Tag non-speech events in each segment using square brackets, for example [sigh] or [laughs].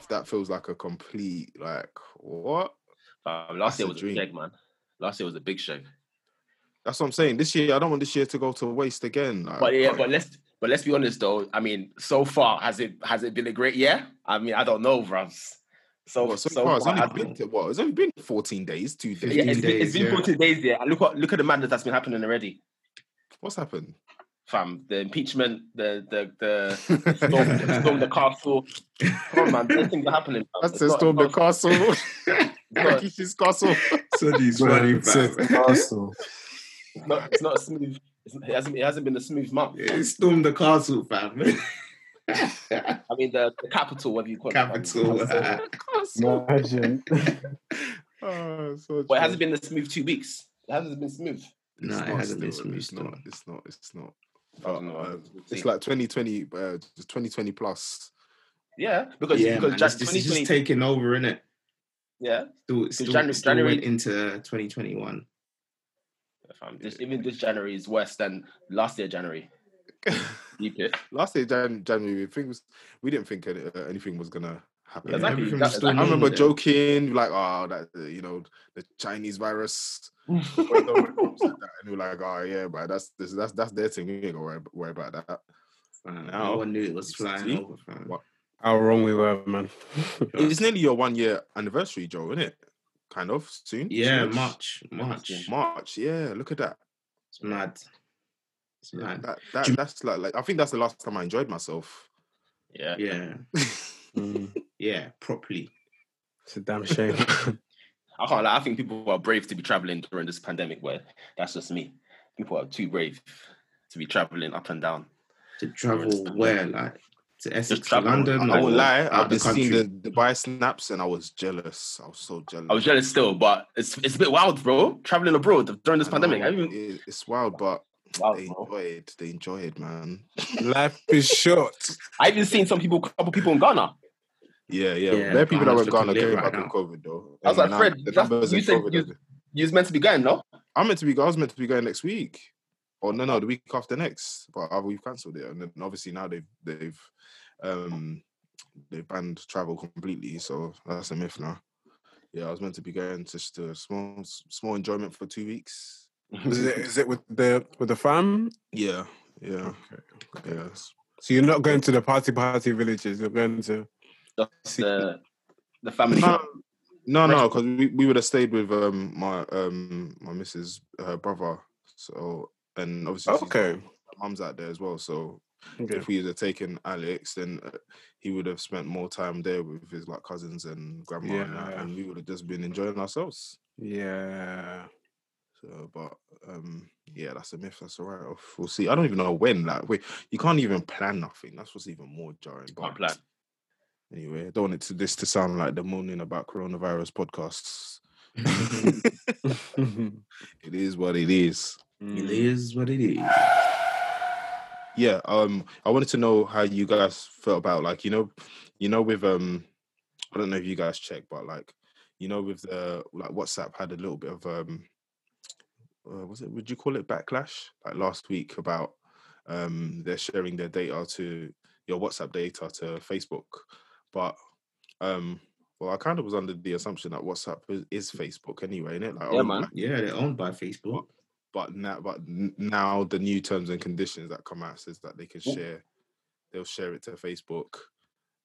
That, that was that. That feels like a complete like what? Um, last That's year was a dream. shag, man. Last year was a big shag. That's what I'm saying. This year, I don't want this year to go to waste again. Like, But yeah, but let's but let's be honest though. I mean, so far has it has it been a great year? I mean, I don't know, bruv. So What, so, so far, it's only been been- to, what? It's only been 14 days, two days. yeah, it's been, it's days, been yeah. 14 days there. Look what look at the madness that's been happening already. What's happened? Fam, the impeachment, the the the [laughs] storm, storm the castle. Come on, man, these things are happening. fam. That's It's the storm the castle. not- castle. [laughs] [laughs] so these Man, funny says fam. Arsenal. It's not, it's not a smooth. It's, it hasn't. It hasn't been a smooth month. It stormed the castle, fam. I mean, the, the capital, whatever you call it. fam. Capital. Imagine. Oh, so But it hasn't been a smooth two weeks. It hasn't been smooth. no, It's it hasn't been smooth. It's not. It's not. It's not. I But, uh, it's like 2020, uh, 2020 plus. yeah, because Yeah, because man, Jan- this, this is just taking over, in it. yeah, Still, still, January- still January- went into 2021. fam, this, even this January is worse than last year January. [laughs] Deep it. Last year, Jan- January, things we didn't think uh, anything was gonna happen. Yeah, Exactly, everything that- was I remember normal then. joking like, "Oh, that uh, you know, the Chinese virus." [laughs] Wait, no, like and we we're like, "Oh yeah, but that's this, that's that's their thing. We ain't gonna worry, worry about that." Fam. Now- No one knew it was flying See? over. What? How wrong we were, man. It's nearly your one year anniversary, Joe, isn't it? Kind of soon. Yeah, Soon-ish. March, March. March. Yeah, look at that. It's mad. It's Yeah, mad. that, that that's like, like I think that's the last time I enjoyed myself. Yeah. [laughs] Yeah, [laughs] Mm, yeah, properly. it's a damn shame. [laughs] I can't lie. I think people are brave to be traveling during this pandemic. Where that's just me. People are too brave to be traveling up and down. To travel where, like to Essex, to travel. London. I won't lie. I've the been seeing the Dubai snaps and I was jealous. I was so jealous. I was jealous still, but it's it's a bit wild, bro. Traveling abroad during this I pandemic. know, I even, it's wild, but Wild, they bro. enjoy it. They enjoy it, man. Life is short. I even seen some people, couple people in Ghana. Yeah, yeah. Yeah, there are people that were Ghana's Ghana looking came right back now. from COVID though. I was And like, Fred, the that's- numbers you in said COVID you- You was meant to be going, no? I'm meant to be. Going. I was meant to be going next week. Or no, no, the week after next. But uh, we've cancelled it, and then obviously now they've they've um they've banned travel completely. So that's a myth now. Yeah, I was meant to be going to just a small small enjoyment for two weeks. [laughs] Is it, is it with the with the fam? Yeah, yeah, Okay. yeah. So you're not going to the party party villages. You're going to Just the the family. [laughs] No, no, no, because we, we would have stayed with um my um my missus her brother. So and obviously okay. her mum's out there as well. So okay. if we had taken Alex, then uh, he would have spent more time there with his like cousins and grandma, and, that, and we would have just been enjoying ourselves. Yeah. So, but um, yeah, that's a myth. That's a write off. We'll see. I don't even know when. Like, wait, you can't even plan nothing. That's what's even more jarring. Can't But plan. Anyway, I don't want it to this to sound like the moaning about coronavirus podcasts. [laughs] it is what it is. It is what it is. yeah um i wanted to know how you guys felt about like you know you know with um i don't know if you guys check but like you know with the like whatsapp had a little bit of um uh, was it would you call it backlash like last week about um they're sharing their data to your whatsapp data to facebook but um well i kind of was under the assumption that whatsapp is, is facebook anyway innit? like Yeah, owned man. by- Yeah, they're owned by Facebook. but now but now the new terms and conditions that come out says that they can Ooh. share they'll share it to facebook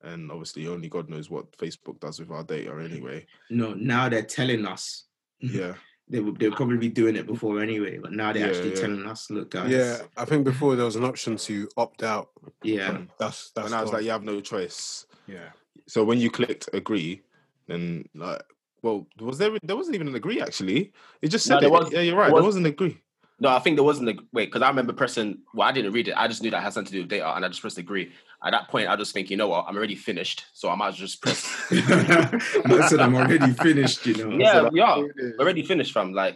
and obviously only god knows what facebook does with our data anyway No, now they're telling us. [laughs] yeah They would they'll probably be doing it before anyway, but now they're Yeah, actually yeah. telling us, look, guys. Yeah, I think before there was an option to opt out. Yeah. That's that's and i was gone. like you have no choice yeah. so when you clicked agree then like well was there there wasn't even an agree actually it just said No, there was- yeah you're right there there was- wasn't an agree No, I think there wasn't a wait because I remember pressing. Well, I didn't read it. I just knew that had something to do with data, and I just pressed agree. At that point, I just think, you know what, I'm already finished, so I might just press. [laughs] I said I'm already finished, you know. yeah, like, yeah, already finished, fam. Like,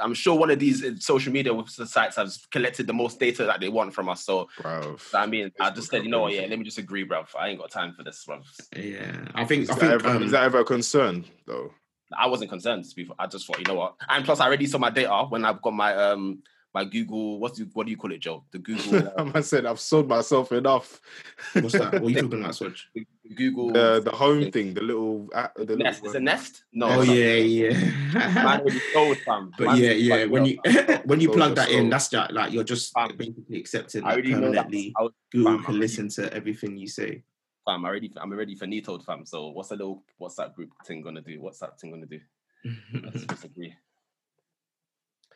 I'm sure one of these uh, social media sites has collected the most data that they want from us. So, Bruv. I mean, I just said, you know what, yeah, let me just agree, bruv. I ain't got time for this, bruv. Yeah. I think is, I that think ever, um, is that ever a concern though I wasn't concerned. To be, I just thought, you know what, and plus, I already saw my data when I've got my um my Google. What's the, what do you call it, Joe? The Google. uh, [laughs] I said I've sold myself enough. What's that? What are you talking about, [laughs] Switch? the Google. The the home thing, the little app, the little Nest. Is it Nest? No. oh it's not. yeah, [laughs] Man yeah. sold, fam. but Man yeah, yeah. When you when you plug that in, that's that like you're just Fam. basically accepted I like, know that. permanently. Was, Google fam, can I'm listen to everything you say. fam. I already, I'm already finitoed, fam. So what's the little WhatsApp group thing gonna do? What's that thing gonna do? Let's disagree.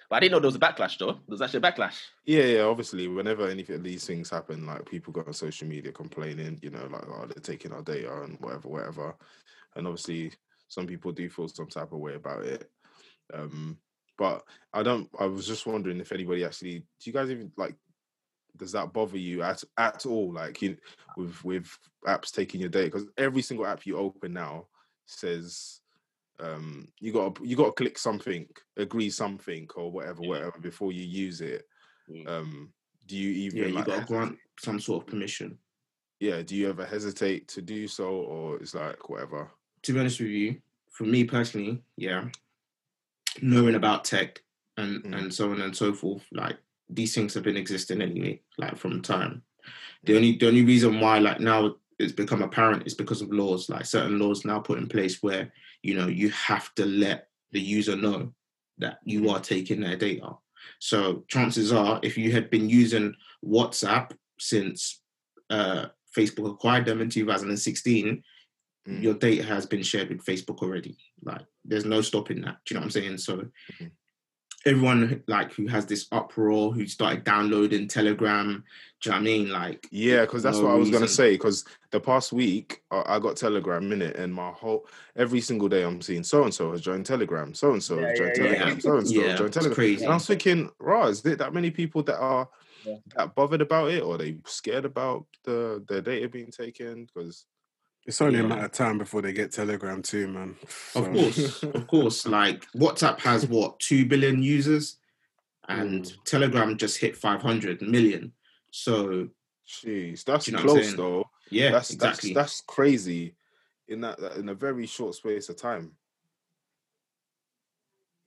But I didn't know there was a backlash, though. There was actually a backlash. Yeah, yeah. Obviously, whenever any of these things happen, like people go on social media complaining, you know, like oh they're taking our data and whatever, whatever. And obviously, some people do feel some type of way about it. Um, but I don't. I was just wondering if anybody actually. Do you guys even like? Does that bother you at at all? Like you, with with apps taking your data because every single app you open now says um you got you got to click something agree something or whatever Yeah. whatever before you use it Mm. um do you even yeah, you like got to grant some sort of permission. yeah do you ever hesitate to do so or it's like whatever to be honest with you, for me personally, yeah, knowing about tech and Mm. and so on and so forth, like these things have been existing anyway, like from time. The only the only reason why like now it's become apparent is because of laws, like certain laws now put in place where you know you have to let the user know that you are taking their data. So chances are, if you had been using WhatsApp since uh, Facebook acquired them in 2016, Mm. your data has been shared with Facebook already. Like, there's no stopping that. Do you know what I'm saying? So, Mhm. Everyone like who has this uproar, who started downloading Telegram, do you know what I mean? Like, yeah because that's no what i was gonna say because the past week I, I got telegram minute and my whole every single day i'm seeing so and so has joined telegram so and so has joined yeah, yeah. telegram so and so has joined telegram crazy. and i was thinking right is there that many people that are Yeah. that bothered about it or are they scared about the their data being taken because It's only a matter of time before they get Telegram too, man. of course, of [laughs] course, like WhatsApp has what two billion users, and Mm. Telegram just hit 500 million. So Jeez, that's you know close though. yeah, that's exactly. that's that's crazy in that, that in a very short space of time.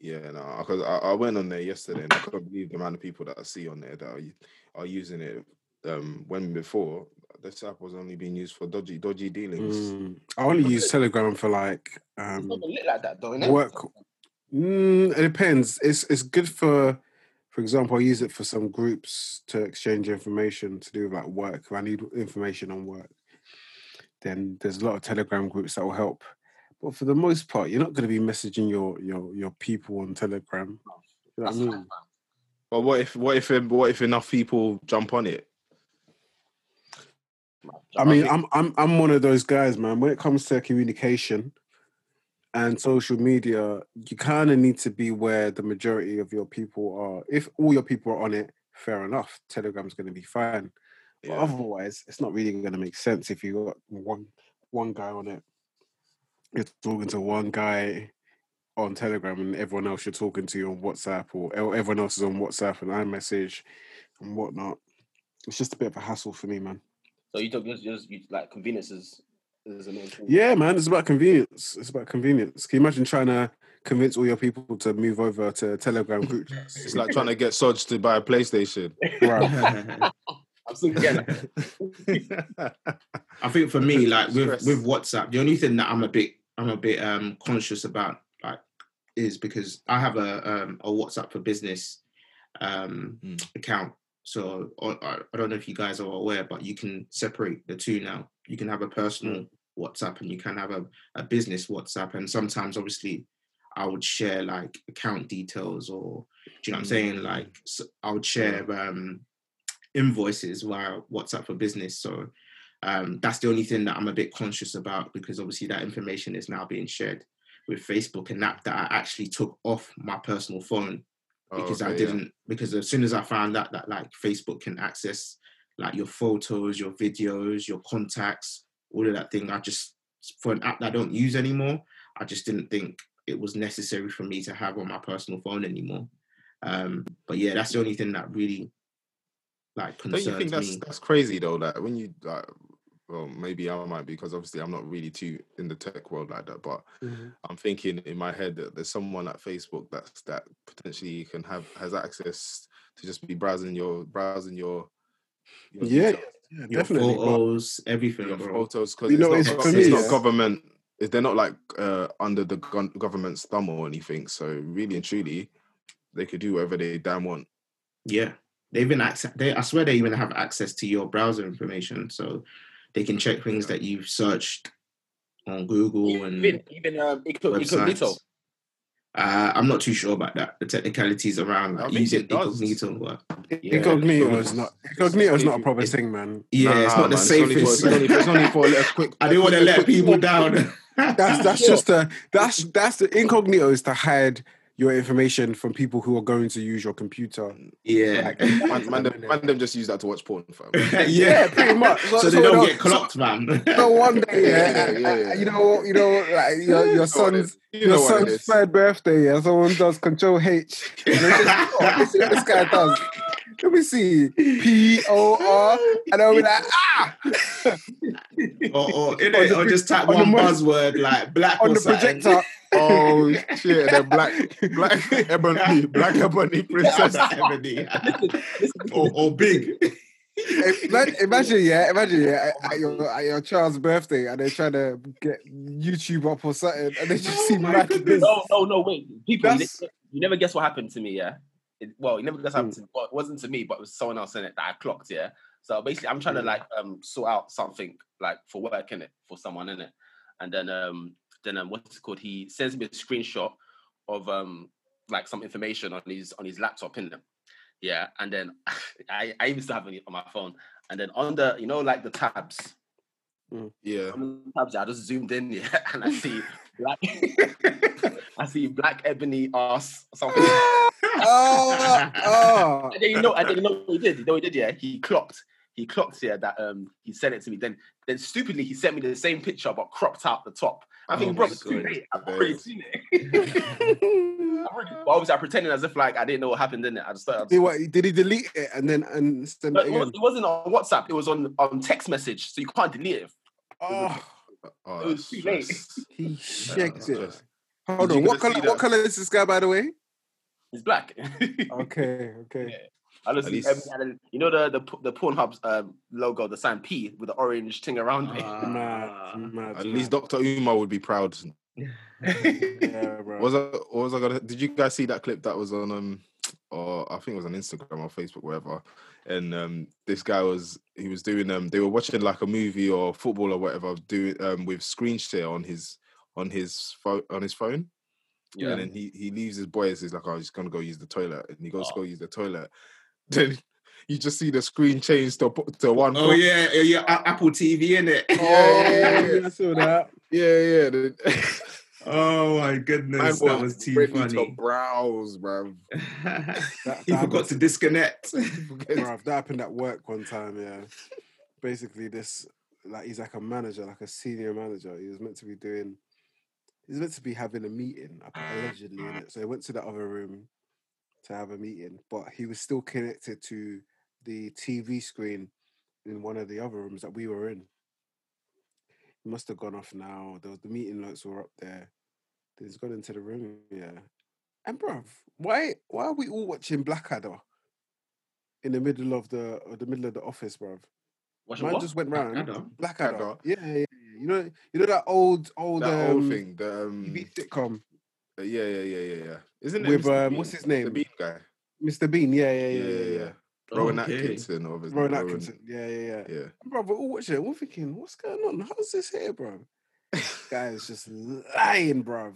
Yeah, no, because I, I went on there yesterday and I couldn't believe the amount of people that I see on there that are, are using it. Um, when before this app was only being used for dodgy dodgy dealings. Mm, I only use Telegram for like um, not like that, though, innit? work. Mm, it depends. It's it's good for, for example, I use it for some groups to exchange information to do with like work. If I need information on work, then there's a lot of Telegram groups that will help. But for the most part, you're not going to be messaging your your your people on Telegram. You know what I mean? But what if what if what if enough people jump on it? I mean, I'm I'm I'm one of those guys, man. When it comes to communication and social media, you kind of need to be where the majority of your people are. If all your people are on it, fair enough. Telegram's going to be fine. But otherwise, it's not really going to make sense if you got one one guy on it. You're talking to one guy on Telegram, and everyone else you're talking to on WhatsApp, or or everyone else is on WhatsApp and iMessage and whatnot. It's just a bit of a hassle for me, man. So you took just, just you, like conveniences is the main. Yeah, man, it's about convenience. It's about convenience. Can you imagine trying to convince all your people to move over to Telegram group chats? It's like trying to get Sodge to buy a PlayStation. Right. [laughs] I'm still getting that. I think for me, like with with WhatsApp, the only thing that I'm a bit I'm a bit um conscious about like is because I have a um a WhatsApp for business um Mm. account. So I, I don't know if you guys are aware, but you can separate the two now. You can have a personal WhatsApp and you can have a, a business WhatsApp. And sometimes obviously I would share like account details or do you know what I'm saying? Mm. Like I would share um invoices via WhatsApp for business. So um, that's the only thing that I'm a bit conscious about because obviously that information is now being shared with Facebook, and app that I actually took off my personal phone Oh, because I okay, yeah. didn't because as soon as I found out that like Facebook can access like your photos, your videos, your contacts, all of that thing, I just for an app that I don't use anymore, I just didn't think it was necessary for me to have on my personal phone anymore. Um, but yeah, that's the only thing that really like Don't concerns you think that's me. that's crazy though? Like when you like, well, maybe I might because obviously I'm not really too in the tech world like that. But I'm thinking in my head that there's someone at Facebook that's that potentially can have has access to just be browsing your browsing your, your Yeah, details, yeah, Your definitely. but- photos, everything, your bro. photos because You know, it's, it's not, for it's me, not yeah. government. They're not like uh, under the gun- government's thumb or anything. So really and truly, they could do whatever they damn want. Yeah, they even access. They, I swear, they even have access to your browser information, so they can check things that you've searched on Google and Even even um, incognito. Uh, I'm not too sure about that. The technicalities around I like, think using incognito, but yeah, Incognito is not incognito is not a proper it's- thing, man. yeah, it's Nah, not the man, it's only for- safest. It's only, it's only for a little [laughs] quick. I didn't want to let people down. That's that's [laughs] just a that's that's the incognito is to hide your information from people who are going to use your computer. yeah, Like, [laughs] Man, man, them, man, them just use that to watch porn, fam. [laughs] yeah, Yeah, pretty much. So, So- they so don't get clocked, man. [laughs] So one day, yeah, Yeah, yeah, yeah. you know, you know, like your, your You know what it son's is. You your know what it son's third birthday, yeah, someone does Control H. And just, oh, let me see what this guy does. Let me see P O R, and I'll be like, ah, or, or, innit? On or just type one buzzword like black on or the something. projector. Oh shit! The black, black [laughs] ebony, black ebony princess. Ebony. or, or big. Imagine, imagine, yeah, imagine, yeah, at- at your, at your child's birthday, and they're trying to get YouTube up or something, and they just Oh see my mad goodness. No, no, no, wait. People, you, That's- you never guess what happened to me, yeah? It, well, you never guess what happened Hmm. to me. Well, it wasn't to me, but it was someone else in it that I clocked, yeah? So basically, I'm trying to Hmm. like um sort out something like for work in it, for someone in it. And then um then um what's it called? He sends me a screenshot of um like some information on his on his laptop in it. Yeah, and then [laughs] I, I even still have it on my phone. And then on the, you know, like the tabs, Yeah. on the tabs, I just zoomed in, [laughs] yeah, and I see black, [laughs] I see black ebony ass something. Oh, oh. And then you know, and then you know what he did. You know what he did, yeah. He clocked. He clocked here that um he sent it to me. Then then stupidly he sent me the same picture but cropped out the top. I Oh think, bro, it's too late. I've already seen it. [laughs] I've already, but obviously, I'm pretending as if like I didn't know what happened in it. I just thought. Did, what, did he delete it and then and send No, it was, again? it wasn't on WhatsApp. It was on on text message, so you can't delete it. Oh, Oh, It was too late. he [laughs] shakes that's it. Hold on, what color? What color is this guy, by the way? It's black. [laughs] Okay, okay. Yeah. I just At least- every- and you know the the the Pornhub's um, logo, the sign P with the orange thing around it. Ah. Mad, mad, At least. Dr. Umar would be proud. [laughs] Yeah, bro. Was I, was I gonna? Did you guys see that clip that was on um, or I think it was on Instagram or Facebook, wherever? And um, this guy was he was doing um, they were watching like a movie or football or whatever, doing um with screen share on his on his phone on his phone. Yeah. And then he he leaves his boys. He's like, "Oh, he's gonna go use the toilet," and he goes to Oh. go use the toilet. [laughs] Then you just see the screen change to to one. Oh point. yeah, yeah, yeah, Apple TV in it. Oh, yeah, yeah. I saw that. yeah, yeah. [laughs] Oh my Man goodness, that was too ready funny. [laughs] To browse, bro. That- he forgot was- to disconnect. Bruv, that happened at work one time, yeah. Basically, this like he's like a manager, like a senior manager. He was meant to be doing he's meant to be having a meeting, allegedly, in it. So he went to the other room to have a meeting, but he was still connected to the TV screen in one of the other rooms that we were in. He must have gone off now. The, the meeting notes were up there. Then he's gone into the room, yeah. And bruv, why why are we all watching Blackadder? in the middle of the or the middle of the office, bruv. Watch Man what? just went round Blackadder? Blackadder. Blackadder? Yeah, yeah, yeah. You know, you know that old, old, that um, old thing. The um, TV sitcom uh, yeah, yeah, yeah, yeah, yeah. Isn't it with Mr. um, what's his The name? Bean guy. Mr. Bean. Yeah, yeah, Yeah, yeah, yeah. yeah. Rowan Okay. Atkinson, obviously. Rowan Atkinson. Yeah, yeah, yeah. Yeah. Bro, we're all watching it. We're thinking, what's going on? How's this here, bro? Guy is just lying, bruv.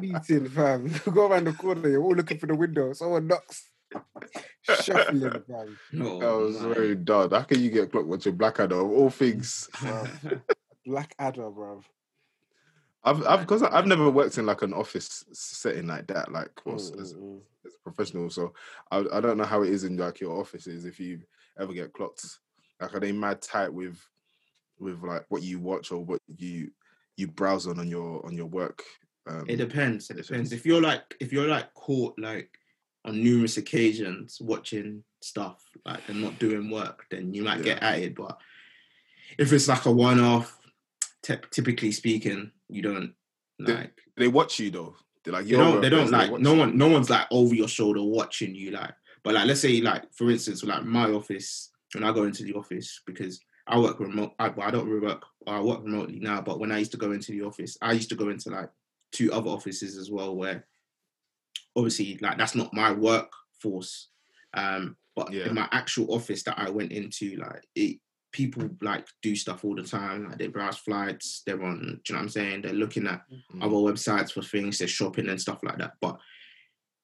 Meeting, fam. [laughs] Go around the corner, you're all looking for the window. Someone knocks. Shuffling, bruv. Oh, That was man. very done. How can you get clocked watching Blackadder of all things? [laughs] bruv. Blackadder, bruv. I've, I've, because I've never worked in like an office setting like that, like was- Mm, as, mm, mm. as a professional. So I, I don't know how it is in like your offices if you ever get clocked. Like, are they mad tight with, with like what you watch or what you you browse on on your on your work? Um, It depends. It depends. If you're like if you're like caught like on numerous occasions watching stuff like and not doing work, then you might get at it. But if it's like a one-off, ty- typically speaking, you don't They- like. they watch you though. They're like They you're don't. They don't like. watch No you. one. No one's like over your shoulder watching you. Like, But like, let's say, like for instance, like my office, when I go into the office because I work remote. I, I don't work. I work remotely now, but when I used to go into the office, I used to go into like two other offices as well, where obviously like that's not my workforce. Um, but Yeah. in my actual office that I went into, like it, people like do stuff all the time. Like they browse flights. They're on. Do you know what I'm saying? They're looking at Mm. other websites for things. They're shopping and stuff like that. But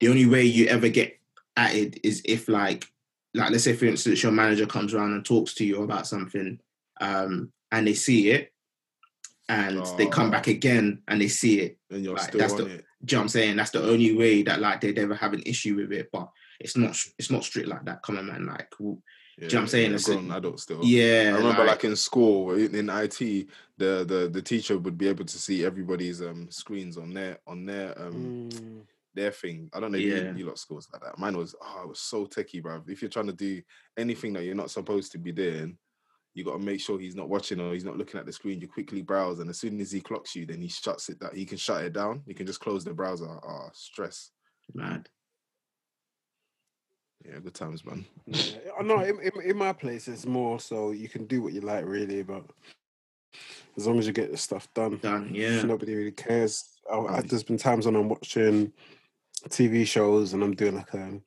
the only way you ever get at it is if like like let's say for instance your manager comes around and talks to you about something um and they see it and they come Oh. back again and they see it And you're Like, still that's on the- it. do you know what I'm saying? That's the only way that like they'd ever have an issue with it, but it's not it's not strict like that. Come on, man. Like, w- Yeah, what I'm saying? yeah, It's a- grown adult still. yeah. I remember like, in school in, in IT, the, the the teacher would be able to see everybody's um screens on their on their um Mm. their thing. I don't know if Yeah. you, you lot schools like that. Mine was oh, it was so techie, bro. If you're trying to do anything that you're not supposed to be doing, you got to make sure he's not watching or he's not looking at the screen. You quickly browse, and as soon as he clocks you, then he shuts it. That he can shut it down. You can just close the browser. Ah, stress. mad. Yeah, good times, man. Yeah. I know in, in, in my place it's more so you can do what you like really, but as long as you get the stuff done, Done. Yeah. nobody really cares. I, I, there's been times when I'm watching TV shows and I'm doing like a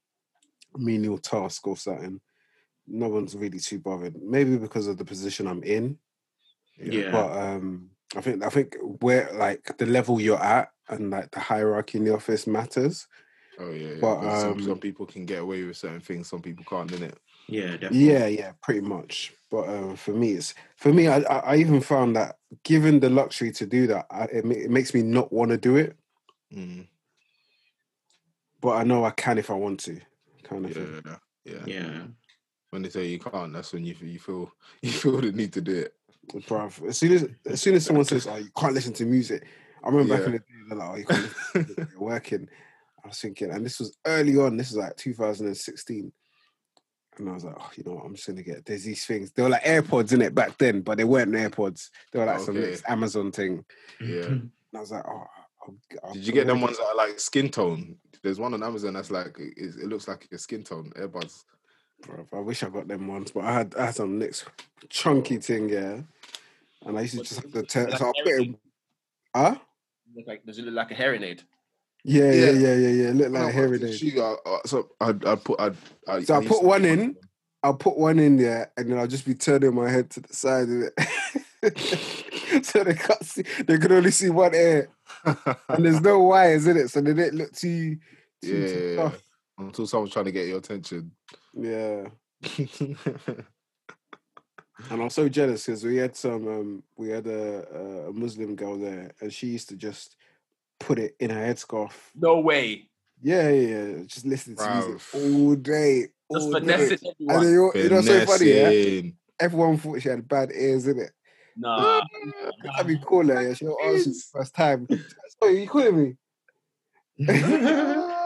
menial task or something. No one's really too bothered. Maybe because of the position I'm in, Yeah. but um, I think I think where like the level you're at and like the hierarchy in the office matters. Oh yeah. yeah, But, 'cause some, some um, people can get away with certain things. Some people can't, innit? Yeah. Definitely. Yeah, yeah, pretty much. But um, for me, it's for me. I, I I even found that given the luxury to do that, I, it, it makes me not want to do it. Mm, But I know I can if I want to, kind of thing. yeah, yeah. Yeah. When they say you can't, that's when you you feel [laughs] you feel the need to do it. Bruv, as soon as as soon as someone says, "Oh, you can't listen to music," I remember back in the day, they're like, "Oh, you can't listen to music, you're working." I was thinking, and this was early on. This was like 2016, and I was like, "Oh, you know what? I'm just gonna get there's these things. They were like AirPods in it back then, but they weren't mm. AirPods. They were like some Okay. Amazon thing." Yeah. [laughs] And I was like, "Oh." I'll, I'll Did you get them ones that are like skin tone? There's one on Amazon that's like it, it looks like a skin tone earbuds. Bruv, I wish I got them ones, but I had I had some next oh. chunky thing, yeah. And I used to just have to turn. So I like put it. everything? Huh? Look like does it look like a hearing aid? Yeah, Yeah. yeah, yeah, yeah. Look like the day. shoe, uh, uh, so I I put I, I So I put one in. I'll put one in there, and then I'll just be turning my head to the side of it, [laughs] so they can't see. They can only see one ear, and there's no [laughs] wires in it, so they don't look too, too, yeah, too yeah, yeah. tough. until someone's trying to get your attention. Yeah. [laughs] And I'm so jealous because we had some, um, we had a, a Muslim girl there, and she used to just put it in her headscarf. No way. Yeah, yeah, yeah. Just listen to music Bruv. all day, Just all day. finessing And everyone. then you, you know, what's so funny, yeah. Everyone thought she had bad ears in it. Nah. Every time you call her, yeah, she'll answer the first time. Sorry, you calling me? [laughs]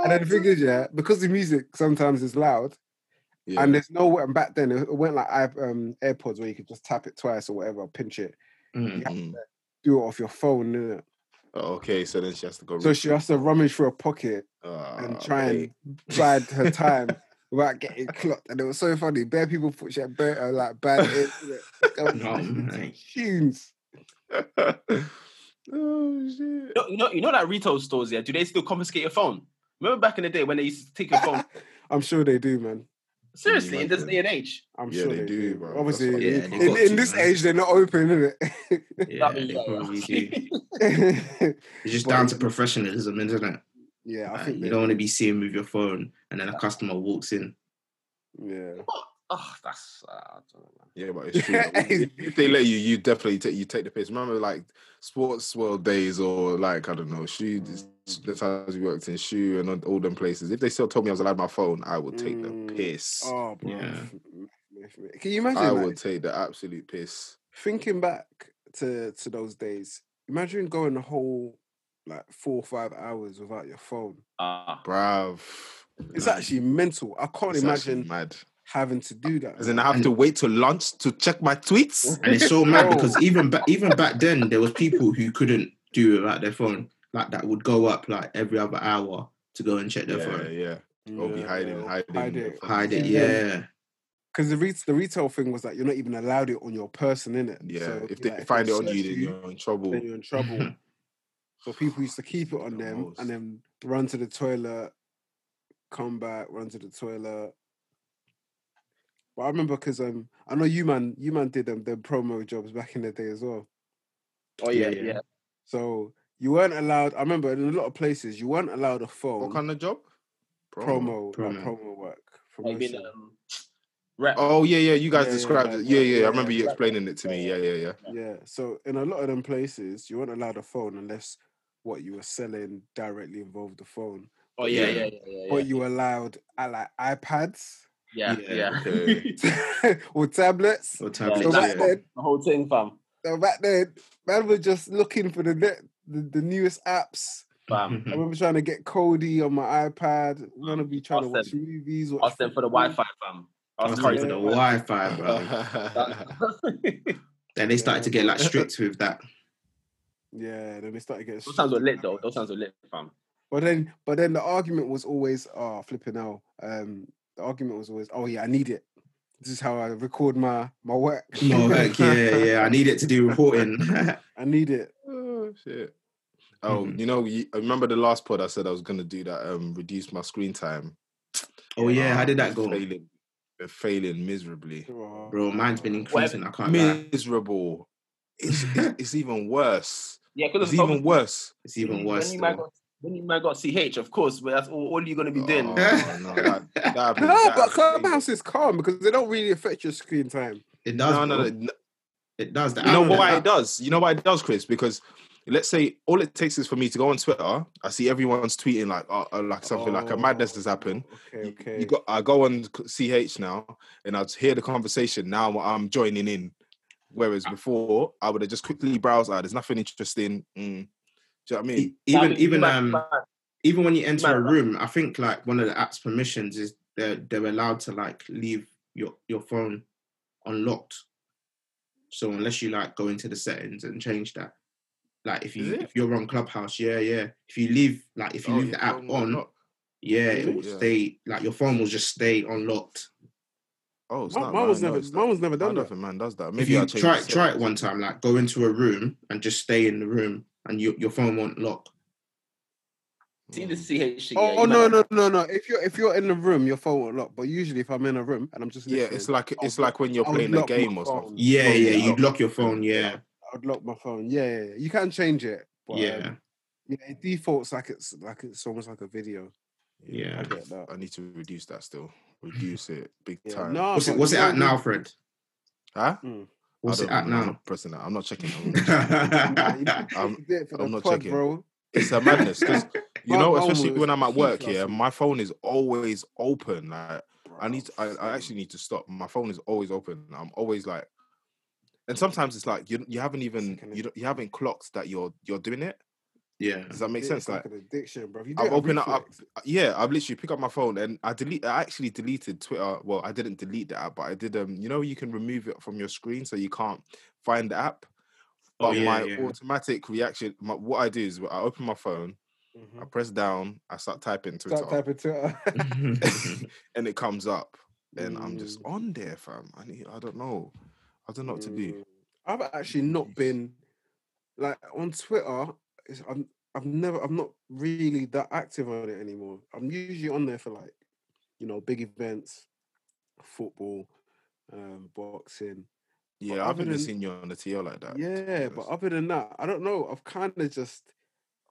And then the thing is, yeah, because the music sometimes is loud, Yeah. and there's no way. And back then, it went like I have um, AirPods where you could just tap it twice or whatever, pinch it, Mm. Mm. do it off your phone. Innit? Oh, okay, so then she has to go. So she has to rummage through a pocket and Ah, try mate. and bide her time [laughs] without getting clocked. And it was so funny. Bare people thought she had bare, uh, like bad ears. [laughs] innit? No, tunes. [laughs] oh shit. You know, you know, you know that retail stores, yeah, do they still confiscate your phone? Remember back in the day when they used to take your phone? I'm sure they do, man. Seriously, in this imagine? day and age. I'm Yeah, sure they they, do, do. bro. That's Obviously, Yeah, in, in, got to, this man. age, they're not open, isn't [laughs] Yeah, they yeah, probably [laughs] do. [laughs] It's just But down to professionalism, isn't it? yeah, I Like, think you don't want to be seen with your phone and then a customer walks in. Yeah. Oh, that's uh, I don't know. Yeah, but [laughs] it's true. if, if they let you, you definitely take you take the piss. Remember, like sports world days, or like I don't know, shoe. The times we worked in shoe and all, all them places. If they still told me I was allowed my phone, I would take Mm. the piss. Oh, bro. Yeah. Can you imagine? I like, would take the absolute piss. thinking back to to those days. Imagine going the whole like four or five hours without your phone. Ah, Bruv. It's Mad. actually mental. I can't It's imagine mad. Having to do that. As in, I have to wait till lunch to check my tweets. [laughs] And it's so mad because even back even back then there was people who couldn't do it without their phone. Like that would go up like every other hour to go and check their Yeah, phone. yeah. yeah. Or be hiding, hiding, hide it. Hide it, Yeah. yeah. Because the re- the retail thing was that you're not even allowed it on your person, innit? Yeah, So, if like, they find it on you, then you're in trouble. then you're in trouble. [laughs] so people used to keep it on The them most. and then run to the toilet, come back, run to the toilet. But I remember because um, I know you man, you man did them the promo jobs back in the day as well. Oh yeah, Yeah, yeah. yeah. So you weren't allowed. I remember in a lot of places you weren't allowed a phone What kind of job? promo, like Promo. promo work. I mean, Promotion. um, rep. Oh yeah, yeah. You guys Yeah, yeah, described like it. Yeah, that, yeah. yeah, I remember you explaining it to me. Yeah, yeah, yeah. Yeah. So in a lot of them places, you weren't allowed a phone unless what you were selling directly involved the phone. oh yeah, yeah. yeah, yeah, yeah, yeah. But you were allowed uh, like iPads yeah, Yeah, yeah. Okay. [laughs] or tablets. Or Yeah, tablets, So back then, The whole thing, fam. so back then, man was just looking for the net, the, the newest apps. Fam. [laughs] I remember trying to get Kodi on my iPad. We're gonna be trying to Ask watch them. movies. Ask watch them for the. Wi-Fi, fam. Ask Ask Curry for for the the Wi-Fi, bro. [laughs] Then they started to get like strict with that. Yeah, then they started getting. Those times were strict lit though. Those times were lit, fam. But then, but then the argument was always, oh, flipping out. Um, the argument was always, oh yeah, I need it. This is how I record my my work. [laughs] No, like, yeah, yeah. I need it to do [laughs] reporting. [laughs] I need it. oh shit. Oh, Mhm. you know, you, I remember the last pod I said I was gonna do that. Um, reduce my screen time. oh yeah, how did that go, Failing, been failing miserably. bro? Mine's been increasing. I can't lie. Miserable. It's, it's it's even worse. Yeah, because It's even worse. It's even worse. When you might still. Got, when you might got CH, of course, but that's all, all you're gonna be doing. Oh, no, that, [laughs] that No, but happened. Clubhouse is calm because they don't really affect your screen time. It does. No, no, no, It does. The You know why it does? You know why it does, Chris? Because let's say all it takes is for me to go on Twitter. I see everyone's tweeting like, uh, uh, like something like a madness has happened. Oh, Okay, You- okay. You got, I go on CH now, and I hear the conversation. Now I'm joining in. Whereas before, I would have just quickly browsed. Ah, there's nothing interesting. Mm. Do you know what I mean? Even even um might- even when you enter a Man, room, I think like one of the app's permissions is they're they're allowed to like leave your your phone unlocked. So unless you like go into the settings and change that, like if you if you're on Clubhouse, yeah, yeah. If you leave like if you Oh, leave the app phone on, yeah, it will yeah. stay like your phone will just stay unlocked. Oh, it's Mine, mine was never. mine was never I done don't that. think man does that. If you I'll try try it one time, like go into a room and just stay in the room, and your your phone won't lock. See the. CH. Oh, yeah, oh no, no, no, no! If you're if you're in the room, your phone won't lock. But usually, if I'm in a room and I'm just Yeah, it's like it's I'll- like when you're I'll playing a game or something. Yeah, phone yeah, you'd lock your phone. Yeah, I'd lock my phone. Yeah, yeah, yeah. you can change it. But, yeah. um, yeah, it defaults like it's like it's almost like a video. Yeah. I get that. I need to reduce that still. Reduce it big Yeah, time. no, What's it but What's it at now, Fred? Huh? Mm. What's I it don't at know. I'm not pressing that. I'm not checking. [laughs] [laughs] I'm not Nah, I'm- need to do it for the I'm not pod, checking. bro. it's a madness because [laughs] you know, especially when I'm at work. last Yeah, my phone is always open. Like I need, to, I, I actually need to stop. My phone is always open. I'm always like, and sometimes it's like you, you haven't even, you, don't, you haven't clocked that you're, you're doing it. Yeah. Does that make It's sense? Like, like an addiction, bro. You I've opened it up. Yeah, I've literally picked up my phone and I delete. I actually deleted Twitter. Well, I didn't delete the app, but I did. Um, you know, you can remove it from your screen so you can't find the app. But Oh, yeah, my yeah. automatic reaction, my, what I do is I open my phone, I Mhm. press down, I start typing Twitter, Start typing Twitter. [laughs] [laughs] and it comes up, and I'm just Mm. on there, fam. I need. I don't know. I don't know what to do. Mm. I've actually not been like on Twitter. It's, I'm I've never I'm not really that active on it anymore. I'm usually on there for like you know big events, football, um, boxing. Yeah, I other haven't seen you on the TL like that. Yeah, but other than that, I don't know. I've kind of just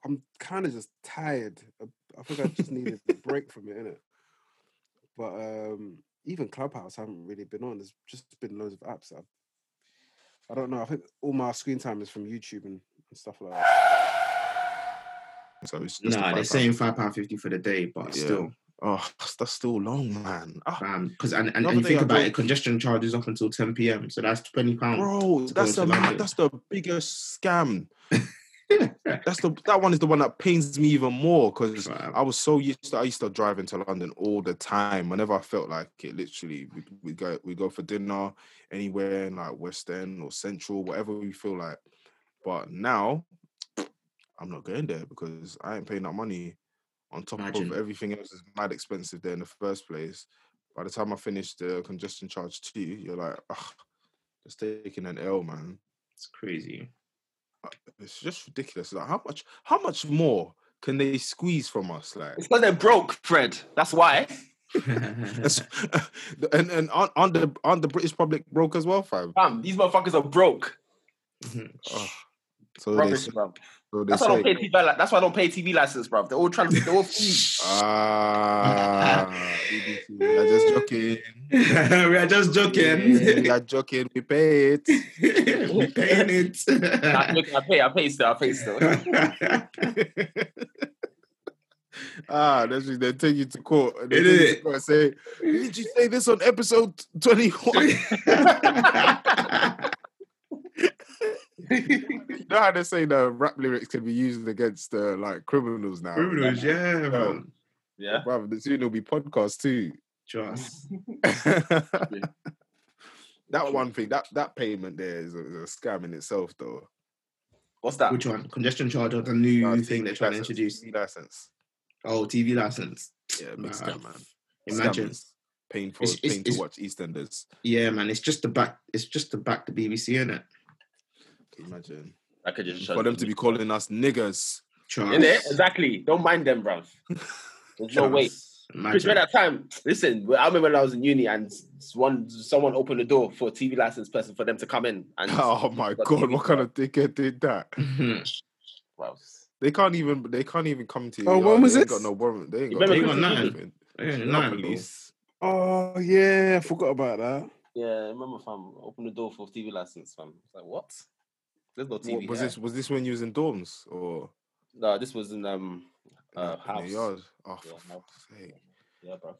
I'm kind of just tired. I, I think I just needed a [laughs] break from it, innit? But um, even Clubhouse, I haven't really been on. There's just been loads of apps. I've, I don't know. I think all my screen time is from YouTube and, and stuff like that. So it's just nah, a they're saying five pound fifty for the day, but Yeah. still, Oh, that's still long, man. Ah, because and, and, and you think about it, congestion charges up until ten p.m. So that's twenty pounds. bro, that's the that's the biggest scam. [laughs] That's the that one is the one that pains me even more because Fam. I was so used to I used to drive into London all the time. Whenever I felt like it, literally we we go we go for dinner anywhere in like West End or Central, whatever we feel like. But now I'm not going there because I ain't paying that money. On top Imagine. of everything else is mad expensive there in the first place. By the time I finish the congestion charge too, you're like, ugh, just taking an L, man. It's crazy. Uh, it's just ridiculous. Like, how much? How much more can they squeeze from us? Like, It's because they're broke, Fred. That's why. [laughs] [laughs] and and aren't, aren't the aren't the British public broke as well, fam? Fam, these motherfuckers are broke. [laughs] Ugh. so Rubbish, say- bro. So they That's why I don't say, pay TV. li- That's why I don't pay TV license, bro. They're all trying to. They're all free. ah, BBC, [laughs] we are just joking. we are just joking. we are joking. We pay it. [laughs] we paying Nah, it. look, I pay. I pay still. I pay still. [laughs] ah, that's just they take you to court and they It take you to court and say, "Did you say this on episode 21? You [laughs] know how they say the rap lyrics can be used against uh, like criminals now. Criminals, yeah, man. yeah. Bruv, the soon it'll be podcast too. Just [laughs] that one thing, that that payment there is a, is a scam in itself, though. What's that? which one? Congestion charge or the new Uh, thing they're TV trying to introduce? TV license. Oh, TV license. Yeah, big Man, scam, man. Imagine. Scammers. Paying for It's- it's- paying to it's- watch EastEnders. Yeah, man. It's just to back. It's just to back the BBC, isn't it? Can you imagine? I could just For them to be calling us niggers. In it exactly. Don't mind them, bro. [laughs] There's no way. Chris, Imagine. at that time, listen, I remember when I was in uni and one someone opened the door for a TV license person for them to come in and [laughs] Oh my god, TV what kind of dickhead did that? Mhm. [laughs] Wow. They can't even they can't even come to you. Oh, when was they ain't got no warrant. They ain't got, they got nothing. Yeah, They're nah, police. Oh yeah, I forgot about that. Yeah, I remember fam, open the door for TV license, fam. It's like what? There's no TV. What, was here. this was this when you was in dorms or No, this was in um uh the- in house. yard? Oh, Yeah, for house. sake. Yeah, bro.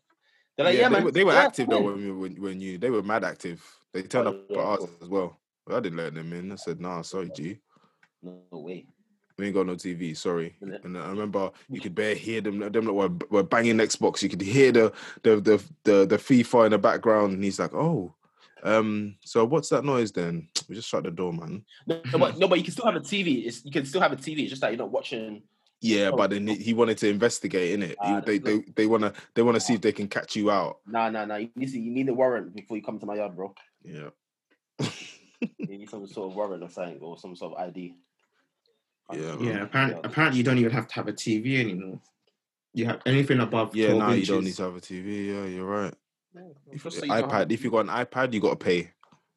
They're like, yeah, yeah, they, man. were, they were yeah, active come though when you when, when you they were mad active. They turned Oh, up yeah, at cool. as well. But I didn't let them in. I said, "Nah, sorry, G, No, way. we ain't got no TV. Sorry." And I remember you could bare hear them. Them were, were banging Xbox. You could hear the the the the, the FIFA in the background, and he's like, "Oh, um, so what's that noise then?" [tsk] We just shut the door, man. No, no, but, no, but you can still have a TV. It's, you can still have a TV. It's just that you're not watching. Yeah, Oh. but then he- he wanted to investigate in it. Ah, they that's they they want to they want to see if they can catch you out. Nah, nah, nah. You need, to, you need a warrant before you come to my yard, bro. Yeah. [laughs] You need some sort of warrant or something, or some sort of ID. Yeah, man. Yeah, apparently, apparently you don't even have to have a TV anymore. You have anything above Yeah, 12 now you don't need to have a TV. Yeah, you're right. If, so you've iPad. If you got an iPad, you got to pay.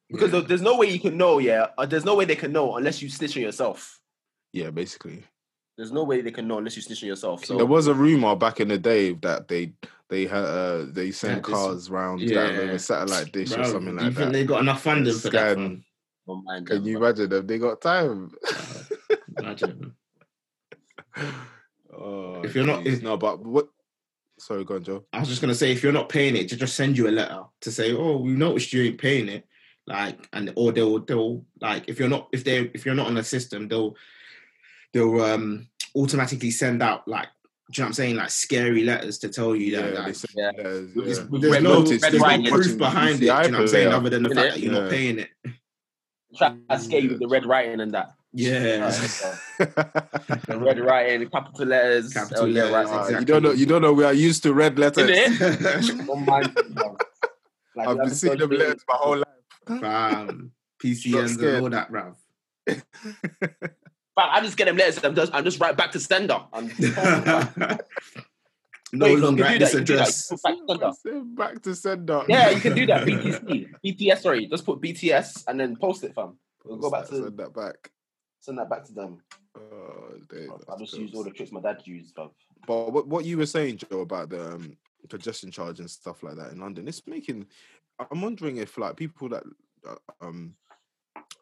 Because there- there's no way you can know, yeah. Or there's no way they can know unless you snitch on yourself. Yeah, basically. There's no way they can know unless you snitch on yourself. So there was a rumor back in the day that they they had uh, they sent this- cars round that yeah. with a satellite dish or Bro, something you like think that. they got enough funding for that? Scan- fam? don't mind Can them, you bro. imagine them? They got time. Imagine. oh, [laughs] If you're not- jeez. if- no, but what? Sorry, go on, Joe. I was just gonna say, if you're not paying it, to just send you a letter to say, "Oh, we noticed you ain't paying it," like, and or they'll they'll like if you're not if they if you're not on the system, they'll they'll um automatically send out like, do you know what I'm saying, like scary letters to tell you that. they like, Yeah. letters, there's, yeah. there's Red no, notice, there's no proof behind it. Do you know what I'm saying? Other than the Innit? fact that you're Yeah. not paying it. Try to scare you with the red writing and that. Yeah. [laughs] The red writing, capital letters. Capital oh, yeah, letters, right, Ah, right. exactly. You don't know. You don't know. We are used to red letters. Innit? [laughs] Don't mind them, bro. Like, I've been seeing episode them letters my whole life. Bam. Not PCNs and all that, bruv. But I just get them letters. I'm just, I'm just right back to sender. I'm, [laughs] no Wait, longer at this that, you can do that, address. you can put back to sender. Back to sender. Yeah, you can do that. BTC, BTS. Sorry, just put BTS and then post it, fam. We'll go back to send that back. Send that back to them. Oh, days, I just use all the tricks my dad used, fam. But what, what you were saying, Joe, about the um, congestion charge and stuff like that in London, it's making. I'm wondering if like people that uh, um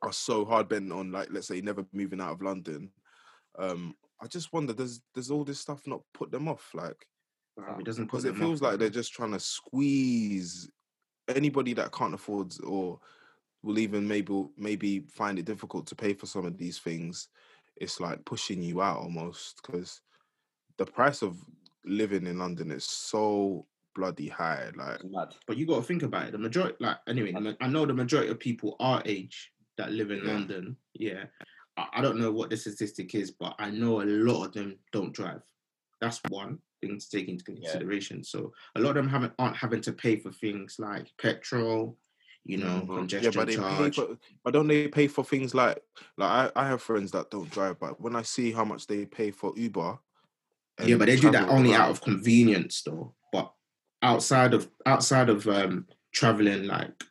are so hard bent on like let's say never moving out of London, um, I just wonder does does all this stuff not put them off like Bruv, it doesn't because it feels off, like they're just trying to squeeze anybody that can't afford or will even maybe maybe find it difficult to pay for some of these things it's like pushing you out almost because the price of living in london is so bloody high like But you got to think about it. The majority, like anyway, I know the majority of people our age that live in Yeah. London. Yeah, I, I don't know what the statistic is, but I know a lot of them don't drive. That's one. thing to take into consideration. So a lot of them haven't aren't having to pay for things like petrol, you know, Mhm. congestion Yeah, but they pay for, but don't they pay for things like like I, I have friends that don't drive, but when I see how much they pay for Uber, yeah, but they do that only out of convenience, though. But outside of outside of um traveling, like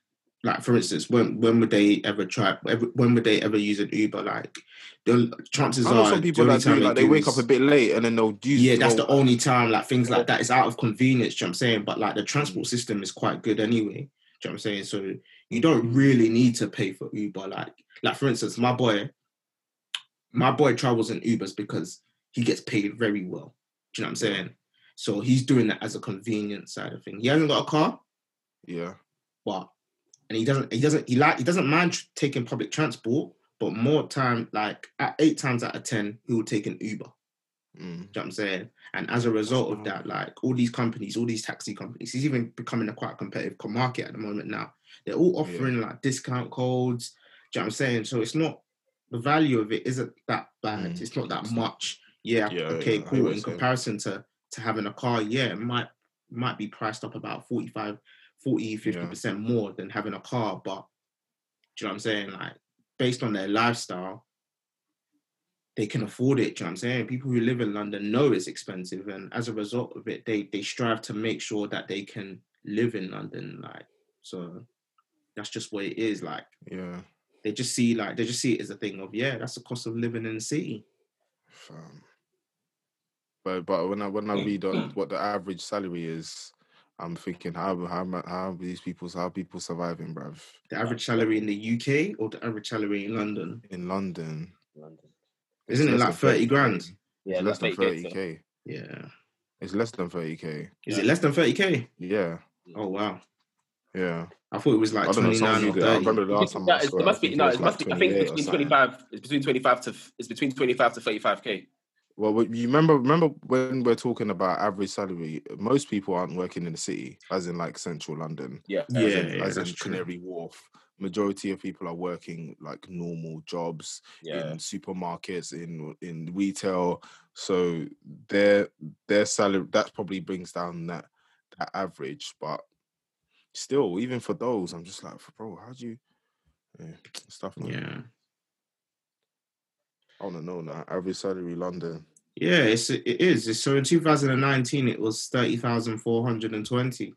like for instance, when when would they ever try? When would they ever use an Uber? Like, the chances are some people the that do like they wake up a bit late and then they'll use Yeah, that's the only time, like things like that is out of convenience, you know what I'm saying? But like the transport system is quite good anyway. Do you know what I'm saying? So you don't really need to pay for Uber. Like, like for instance, my boy, my boy travels in Ubers because he gets paid very well. Do you know what I'm saying? So he's doing that as a convenience side of thing. He hasn't got a car, yeah. but and he doesn't he doesn't he like he doesn't mind taking public transport, but more time like at eight times out of ten, he will take an Uber. Mm. Do you know what I'm saying? And as a result of that, like all these companies, all these taxi companies, it's even becoming a quite competitive market at the moment now. They're all offering like discount codes. Do you know what I'm saying? So it's not the value of it isn't that bad. Mm. It's not that much. Yeah, Yeah, okay, yeah, cool. In saying. comparison to to having a car, yeah, it might might be priced up about 45, 40, 50% more than having a car. But do you know what I'm saying? Like based on their lifestyle, they can afford it. Do you know what I'm saying? People who live in London know it's expensive, and as a result of it, they they strive to make sure that they can live in London. Like so, that's just what it is. Like Yeah. they just see like they just see it as a thing of yeah, that's the cost of living in the city. Fam. But but when I when I mm. read on mm. what the average salary is, I'm thinking how how how are these people how are people surviving, bruv? The average salary in the UK or the average salary in London, In London, London. It's isn't it like thirty 30K. grand? It's Yeah, less than thirty 30K. Yeah, It's less than thirty k. is it less than thirty k? Yeah, Oh wow, yeah. I thought it was like I don't know. twenty Some or of you, I remember the last time I That is- saw it it, must be think no. was It must be. I think it's between twenty five. It's between twenty five to. It's between twenty five to thirty five k. Well, you remember remember when we're talking about average salary? Most people aren't working in the city, as in like central London. Yeah. Yeah, as in, yeah, as in that's true. Canary Wharf. Majority of people are working like normal jobs Yeah. in supermarkets, in in retail. So their their salary that probably brings down that that average. But still, even for those, I'm just like, bro, how do you eh, yeah, stuff? Man. Yeah, I don't know now. Average salary London. yeah, it's it is. It's, so in two thousand and nineteen, it was thirty thousand four hundred and twenty.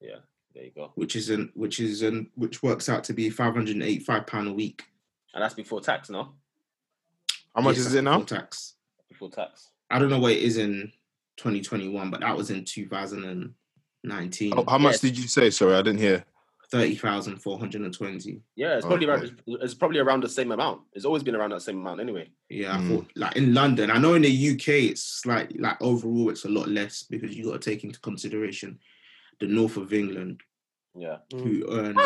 Yeah, There you go. which is an which is an which works out to be five hundred and eighty five pound a week. And that's before tax, no? How much Yes, is it now? before Tax. Before tax. I don't know what it is in twenty twenty one, but that was in two thousand and nineteen. Oh, how much Yes. did you say? Sorry, I didn't hear. Thirty thousand four hundred and twenty. Yeah, it's probably around. Okay. It's probably around the same amount. It's always been around that same amount anyway. Yeah, I Mm. thought like in London. I know in the UK it's like like overall it's a lot less because you got to take into consideration the north of England Yeah. who earn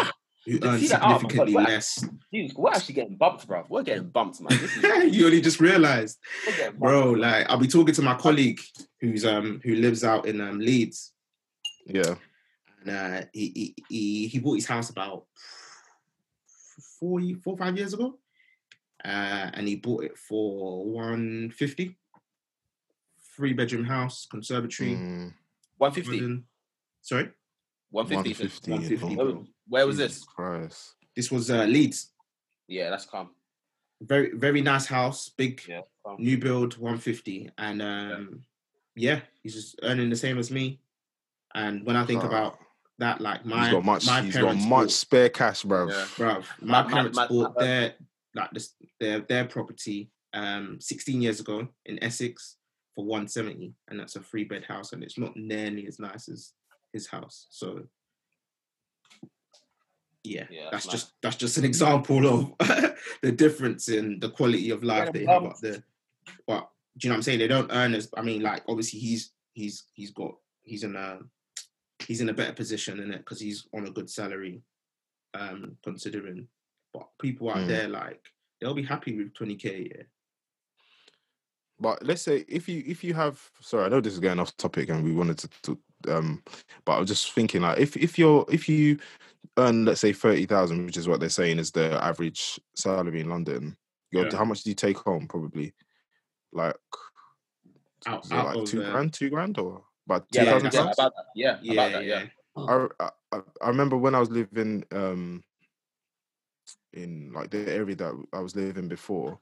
who Did earn you see that? Oh significantly God, less. Dude, we're actually getting bumped, bro. We're getting bumped, man. This is, [laughs] you only just realised. we're getting bumped. bro. Like I'll be talking to my colleague who's um who lives out in um Leeds, Yeah. And uh, he, he he he bought his house about four ye- five years ago, uh, and he bought it for one fifty. Three bedroom house, conservatory. Mm, 150. Sorry, 150. 150. 150, oh, Where, where was Jesus this? Christ. this was uh, Leeds. Yeah, that's calm. Very very nice house, big Yeah, new build, one fifty, and um yeah, he's just earning the same as me. And when I think Ah. about that, like my he's got much. my He's got much bought- spare cash, bruv. Yeah. bruv. My, My- my- parents my- bought my- their like this their their property um 16 years ago in Essex for 170, and that's a three bed house, and it's not nearly as nice as his house. So yeah, Yeah, that's nice. just that's just an example of [laughs] the difference in the quality of life Yeah, they have up there. But do you know what I'm saying? They don't earn as I mean, like obviously he's he's he's got he's in a he's in a better position in it because he's on a good salary, um, considering. But people out Mm. there like they'll be happy with 20k. Yeah, But let's say if you if you have sorry, I know this is going off topic and we wanted to, to um but I was just thinking like if if you're if you earn let's say thirty thousand, which is what they're saying is the average salary in London, you're, Yeah. how much do you take home probably? Like Out- out like two grand, two grand or about Yeah, two about, yeah, pounds. about that. Yeah, Yeah, about that. yeah. Yeah. I, I I remember when I was living um in like the area that I was living before.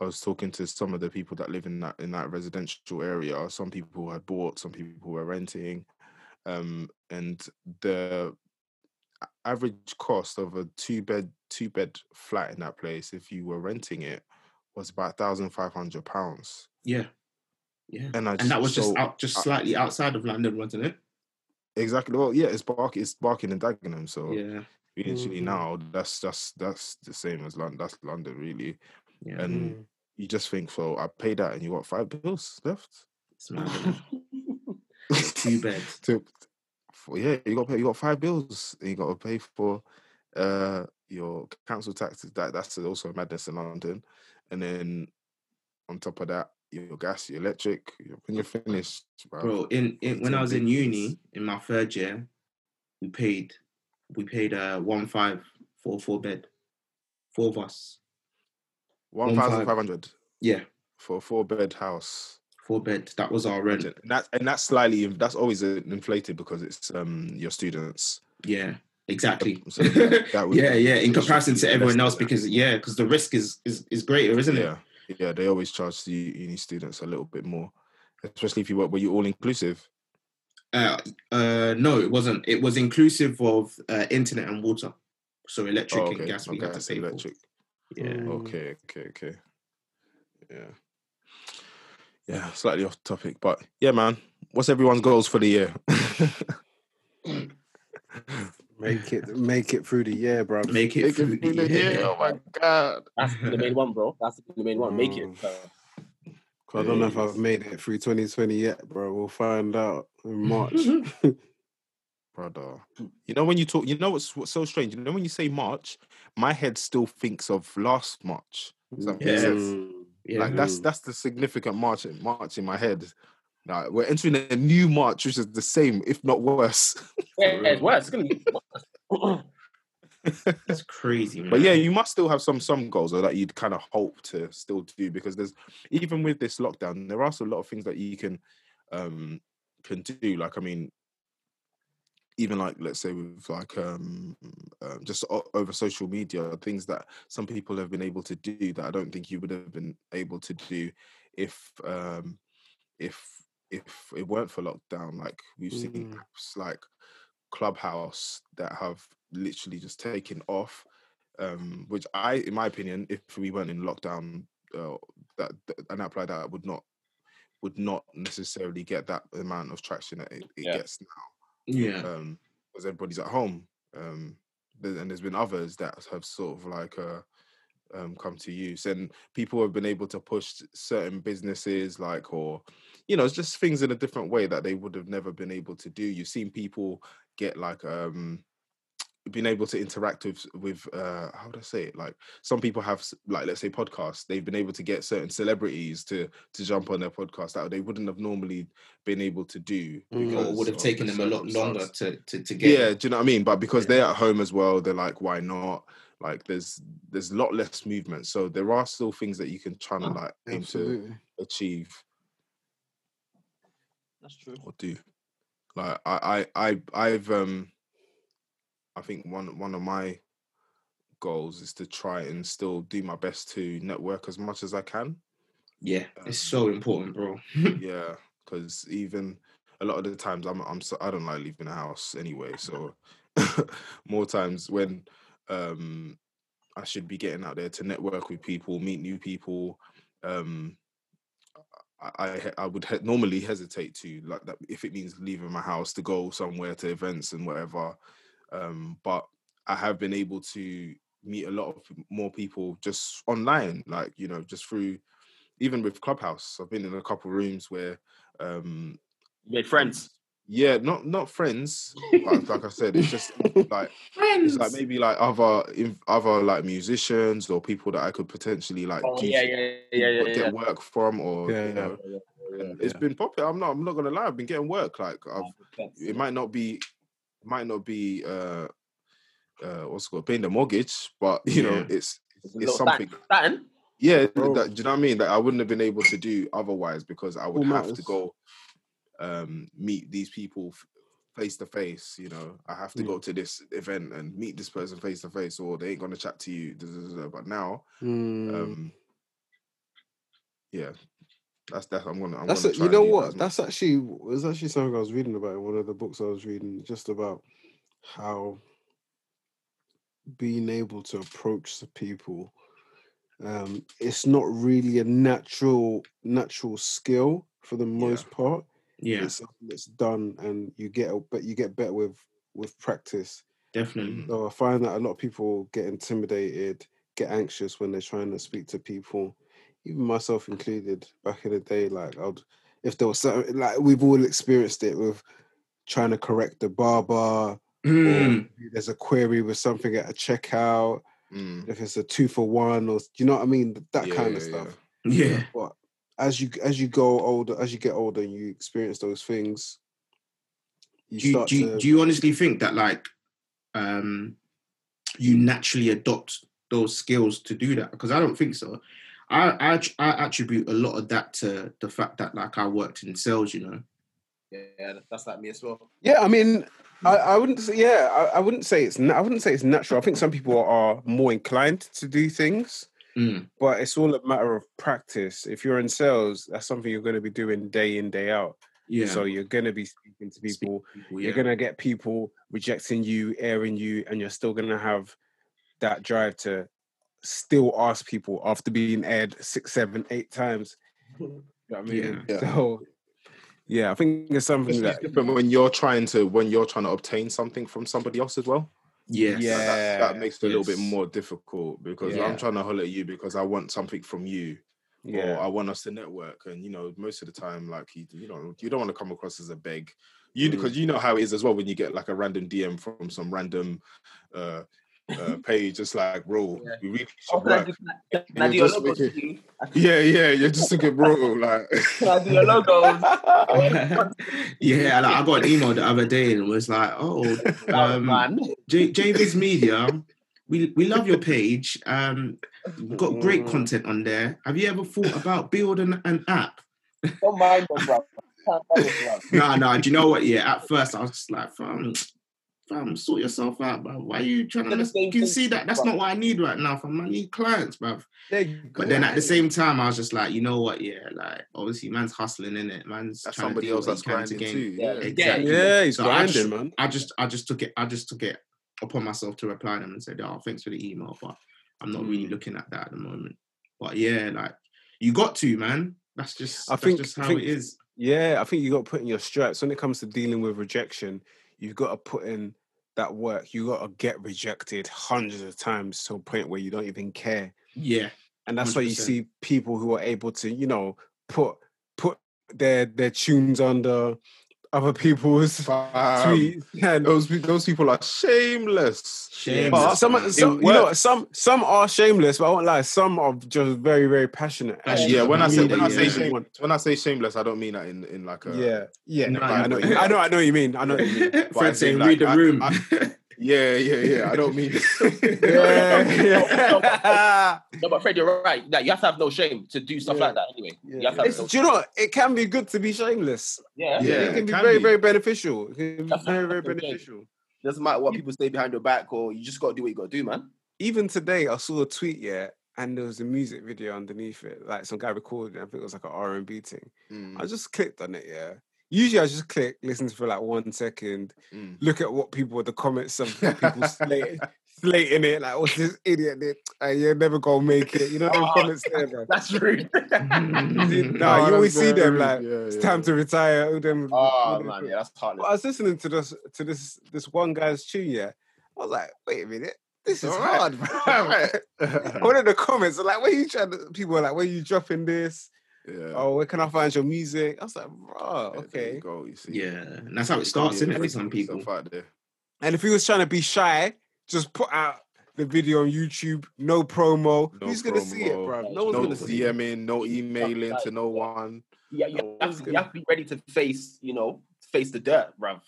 I was talking to some of the people that live in that in that residential area. Some people had bought, some people were renting, um, and the average cost of a two bed two bed flat in that place, if you were renting it, was about thousand five hundred pounds. Yeah. Yeah. And I And that was just out just I- slightly outside of London, wasn't it? exactly well, yeah, it's bark it's barking and Dagenham, so Yeah. literally Mhm. now that's that's that's the same as London. That's London, really. Yeah. And Mm. you just think, so I paid that, and you got five bills left. It's mad. [laughs] Two beds. To, for, yeah, you got pay, you got five bills. and You got to pay for uh your council taxes. That that's also a madness in London, and then on top of that, your gas, your electric. When you're finished, bro, Bro, in, in when I was in uni in my third year, we paid we paid uh one five for a four bed. Four of us. one thousand five. hundred Yeah, for a four bed house. four bed. That was our rent. And that and that's slightly that's always inflated because it's um your students. Yeah, exactly. So that- [laughs] yeah, yeah. In comparison to everyone else, because yeah, because the risk is is is greater, isn't it? yeah, yeah, they always charge the uni students a little bit more, especially if you work were you all inclusive. Uh, uh, no, it wasn't. It was inclusive of uh, internet and water, so electric Oh, and gas we had to gas, pay electric. for. Yeah. Okay, okay, okay. Yeah. Yeah, slightly off topic, but yeah, man. What's everyone's goals for the year? [laughs] Make it, make it through the year, bro. Make it Make it through through the the year. year. Oh my god. That's the main one, bro. That's the main one. Make it. Mm. Uh, 'Cause I don't know if I've made it through 2020 yet, bro. We'll find out in [laughs] March. [laughs] brother. You know when you talk, you know what's, what's so strange. You know when you say March, my head still thinks of last March. Does that make Yeah. sense? Mm. Yeah. Like that's Mm. that's the significant March March in my head. We're entering a new March, which is the same, if not worse. [laughs] yeah, it's worse. It's gonna be worse. [laughs] It's crazy, man. but yeah, you must still have some some goals though, that you'd kind of hope to still do because there's even with this lockdown, there are also a lot of things that you can um can do. Like I mean, even like let's say with like um, um just o- over social media, things that some people have been able to do that I don't think you would have been able to do if um if if it weren't for lockdown. Like we've seen Mm. apps like Clubhouse that have literally just taken off. Um, which I, in my opinion, if we weren't in lockdown, uh, that, that an app like that would not would not necessarily get that amount of traction that it, it Yeah. gets now yeah, um because everybody's at home um and there's been others that have sort of like uh um come to use and people have been able to push certain businesses like or you know it's just things in a different way that they would have never been able to do you've seen people get like um been able to interact with with uh how would i say it like some people have like let's say podcasts they've been able to get certain celebrities to to jump on their podcast that they wouldn't have normally been able to do Mm. or would have taken them a lot longer to to, to get. Yeah, do you know what I mean? But because Yeah. they're at home as well, they're like, why not? Like, there's there's a lot less movement, so there are still things that you can try to like aim to achieve That's true. or do. Like, I I I I've um, I think one one of my goals is to try and still do my best to network as much as I can. Yeah, it's so important, bro. [laughs] yeah, because even a lot of the times I'm I'm so, I don't like leaving the house anyway. So [laughs] more times when um I should be getting out there to network with people, meet new people. Um, I I, would he- normally hesitate to like that if it means leaving my house to go somewhere to events and whatever. Um, but I have been able to meet a lot of more people just online, like you know, just through even with Clubhouse. I've been in a couple rooms where um You made friends. Yeah, not not friends, but like I said, it's just [laughs] like friends. it's like maybe like other other like musicians or people that I could potentially like Oh, do yeah, yeah, yeah, yeah, get yeah. work from or Yeah, you yeah. know, yeah. and it's Yeah. been popular. I'm not I'm not gonna lie, I've been getting work. Like I've it might not be might not be uh uh what's it called paying the mortgage, but you know, it's It's it's something Stan- Stan? yeah, that, do you know what I mean? That I wouldn't have been able to do otherwise because I would All have to go um, meet these people face to face. You know, I have to Mm. go to this event and meet this person face to face, or they ain't gonna chat to you. But now, Mm. um, yeah, that's that. I'm gonna. I'm That's gonna try You know what? That's much- actually was actually something I was reading about in one of the books I was reading, just about how being able to approach the people. Um, it's not really a natural natural skill for the most part. Yeah, It's something that's done, and you get but you get better with with practice. definitely. So I find that a lot of people get intimidated, get anxious when they're trying to speak to people, even myself included. Back in the day, like I'd if there was something like we've all experienced it with trying to correct the barber, Mm, or there's a query with something at a checkout, Mm, if it's a two for one, or do you know what I mean? That yeah, kind of yeah, stuff. yeah, But as you as you go older, as you get older, and you experience those things. You do you, start do, you, to do you honestly think that like um you naturally adopt those skills to do that because i don't think so I, I i attribute a lot of that to the fact that like i worked in sales you know Yeah, that's like me as well. Yeah, I mean, I, I wouldn't say. Yeah, I, I wouldn't say it's. I wouldn't say it's natural. I think some people are more inclined to do things, Mm, but it's all a matter of practice. If you're in sales, that's something you're going to be doing day in day out. yeah So you're going to be speaking to Speak- people. people, You're yeah. going to get people rejecting you, airing you, and you're still going to have that drive to still ask people after being aired six, seven, eight times. You know what I mean? Yeah. So, yeah, I think it's something It's that. different when you're trying to when you're trying to obtain something from somebody else as well. Yes. Yeah. Like, that, that makes it a little bit more difficult because Yeah. I'm trying to holler at you because I want something from you, Yeah. or I want us to network. And you know, most of the time, like you, you know, you don't want to come across as a beg. You Mm. because you know how it is as well when you get like a random DM from some random uh, uh page, just like, bro, Yeah. we really Oh, should can I work. do, can I- You're do your just logo making- Yeah, yeah, you're just thinking, bro, like, [laughs] Can I do your logos? [laughs] yeah, like, I got an email the other day and it was like, [laughs] "Oh, um, man. J- JV's Media, we we love your page. Um, we've got great content on there. Have you ever thought about building an app?" Don't mind them, bro. Can't mind them, bro. No, no. Do you know what? Yeah, at first I was just like, "Fam, fam, sort yourself out, bro. Why are you trying to?" It's You can see that that's bro. not what I need right now, fam. I need clients, bro. But then at the same time, I was just like, you know what? Yeah, like obviously, man's hustling in it. Man's that's trying to somebody do else what that's he can to gain- too. Yeah, Yeah, Exactly. yeah, he's So I grinding, just- man. I just I just took it I just took it upon myself to reply them and said, "Oh, thanks for the email, but I'm not really Mm. looking at that at the moment." But yeah, like you got to man. That's just I that's think- just how think- it is. Yeah, I think you got to put in your stripes when it comes to dealing with rejection. You've got to put in that work. You got to get rejected hundreds of times to a point where you don't even care. Yeah, And that's why you see people who are able to, you know, put put their their tunes under other people's Fam, tweets. And those those people are shameless. Shameless, some, some you know, some some are shameless, but I won't lie. Some are just very very passionate. Passionate, Yeah, when I say when I say yeah. shameless, when I say shameless, I don't mean that in in like a yeah, yeah. No, I know, I know, I know what you mean. I know what you mean. [laughs] But Fred saying, think, "Read the like, I- room." I- yeah yeah yeah. I don't mean Yeah, [laughs] yeah. No, but Fred, you're right. Like, you have to have no shame to do stuff Yeah. like that anyway. Yeah. You have to have It's, no do you know what? It can be good to be shameless. Yeah. Yeah, it can it be can very, be. very beneficial. It can be That's very, very 100% good. beneficial. Doesn't matter what people say behind your back, or you just got to do what you got to do, man. Even today, I saw a tweet, yeah, and there was a music video underneath it. Like some guy recorded it. I think it was like an R and B thing. Mm, I just clicked on it, yeah. Usually, I just click, listen for like one second, mm. look at what people with the comments of people slating, [laughs] slating it. Like, what's this idiot? Did? Uh, you're never gonna make it. You know Oh, [laughs] comments there, bro. That's rude. [laughs] Oh, you always see them like yeah, it's yeah. time to retire. all Them, oh all them man, yeah, that's heartless. I was listening to this to this this one guy's tune, yeah. I was like, wait a minute, this is right. hard, bro. One of the comments are like, where you trying to people are like, where you dropping this? Yeah. Oh, where can I find your music? I was like, bro, Yeah, there okay. you go. You see. yeah, and that's how it starts, can't isn't it? For some people. there. And if he was trying to be shy, just put out the video on YouTube, no promo. No Who's gonna see it, bro? No one's No gonna see it. No emailing to no one. Yeah, you, No have to, you gonna- have to be ready to face, you know, face the dirt, bruv.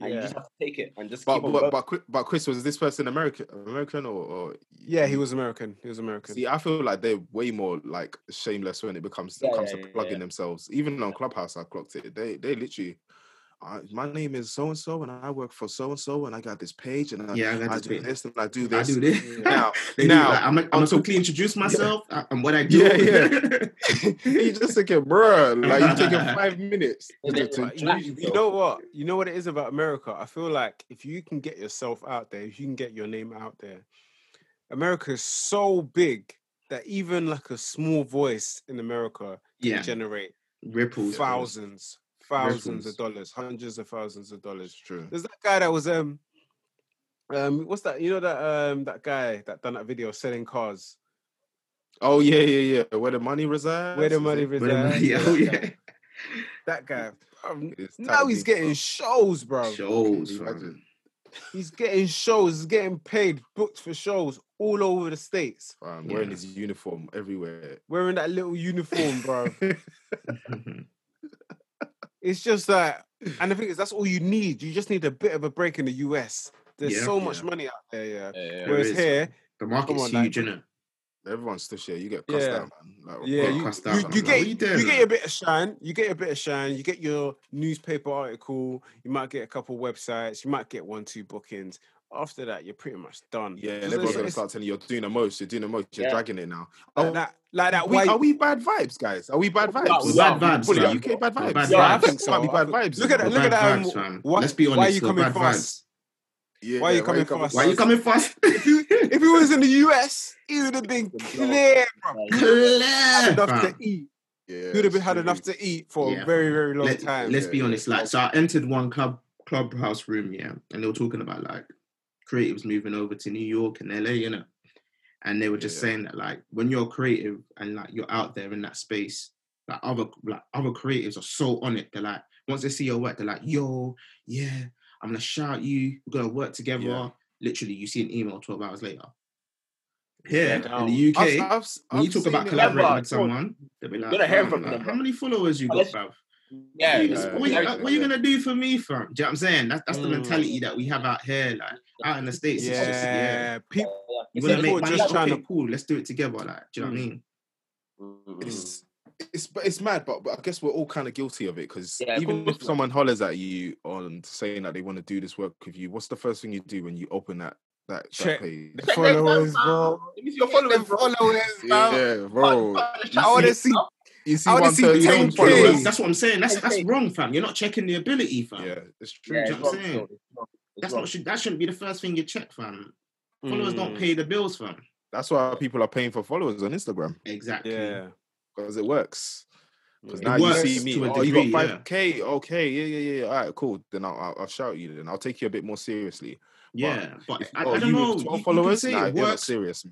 And you Yeah. just have to take it and just But keep but, but Chris- but Chris was this person American American or, or Yeah, he was American. He was American. See, I feel like they're way more like shameless when it becomes Yeah, comes yeah, to yeah, plugging yeah. themselves. Even on Clubhouse, I clocked it. They they literally, uh, my name is so and so, and I work for so and so, and I got this page, and I, Yeah, I I this do page. this and I do this. I this. do this. [laughs] Now, They do, now, like, I'm, I'm gonna quickly introduce myself uh, and what I [laughs] do. Yeah, [laughs] yeah. you just thinking, bruh, like you're taking five minutes Yeah, to, to you, you know what? You know what it is about America. I feel like if you can get yourself out there, if you can get your name out there, America is so big that even like a small voice in America can Yeah. generate Ripples. thousands, thousands of dollars, hundreds of thousands of dollars. It's true. There's that guy that was um um what's that? You know that um that guy that done that video selling cars. Oh yeah, yeah, yeah. Where the money resides? Where the money it? But, resides. [laughs] yeah, oh, yeah. That guy. um, now he's deep. getting shows, bro. Shows, Can you fam. imagine? He's getting shows, he's getting paid, booked for shows all over the states. Fam, wearing Yeah. his uniform everywhere. Wearing that little uniform, bro. [laughs] [laughs] it's just that, and the [clears throat] thing is, that's all you need. You just need a bit of a break in the US. There's Yeah. so much Yeah. money out there, yeah. Yeah, yeah. There Whereas is. here, the market's Come on, like- huge, innit? Everyone's still shit. You get cussed Yeah. out, man. Like, yeah, you, cussed you, out, you man. Like, get you doing, you get like? your bit of shine. You get your bit of shine. You get your newspaper article. You might get a couple websites. You might get one, two bookings. After that, you're pretty much done. Yeah, and everyone's gonna start telling you you're doing the most. You're doing the most. You're Yeah. dragging it now. like Oh, that, like that. are we, Why? are we bad vibes, guys? Are we bad vibes? we We're bad vibes, Fully fam. UK bad We're vibes. bad Yeah, I vibes. think so. Might be bad vibes. Look at that. Look at that. um, vibes, why- Let's be honest. why are you coming bad fast? vibes. Yeah, Why are you coming fast? Why are you coming fast? if you [laughs] if he was in the US, he would have been clear, bro. Clear, enough to eat. Yeah, He would have been had enough to eat for Yeah. a very, very long time. Let's Yeah, be honest. Like, so I entered one club clubhouse room, yeah, and they were talking about like creatives moving over to New York and LA, you know, and they were just Yeah. saying that like when you're creative and like you're out there in that space, like other like other creatives are so on it. They're like once they see your work, they're like, "Yo, yeah, I'm gonna shout you. We're gonna work together." Yeah. Literally, you see an email 12 hours later. Yeah, Here in the UK, I've, I've, when you talk about collaborating with someone, they'll be like, Gonna hear from like, them, how many followers you got, bruv? Yeah, What you- it's yeah, what, you, very what you gonna do for me, fam? Do you know what I'm saying? That's that's the Mm. mentality that we have out here, like out in the states. It's just, yeah. Yeah, people. Yeah, You yeah. wanna make are money? just trying okay, to- cool. Let's do it together. Like, do you know what I Mm. mean? It's it's it's mad, but, but I guess we're all kind of guilty of it because Yeah, even course, if man. someone hollers at you on saying that they want to do this work with you, what's the first thing you do when you open that that, Check that page? Check them followers, bro. Let me see your followers, followers, bro. Yeah, bro. I want to see. You see I wanna one see 10K. followers. followers. That's what I'm saying. That's that's wrong, fam. You're not checking the ability, fam. Yeah, it's true. Yeah, you it's know what wrong, I'm saying? it's wrong, it's That's wrong. not should that shouldn't be the first thing you check, fam. Followers don't Mm, pay the bills, fam. That's why people are paying for followers on Instagram Exactly. Yeah. because it works. Because It now you see me, to a oh, you degree, got yeah. five k, okay, yeah, yeah, yeah. All right, cool. Then I'll, I'll, I'll shout you. Then I'll take you a bit more seriously. Yeah, but If, I, oh, I don't you know. with twelve you followers, can say nah, it you're not works. serious.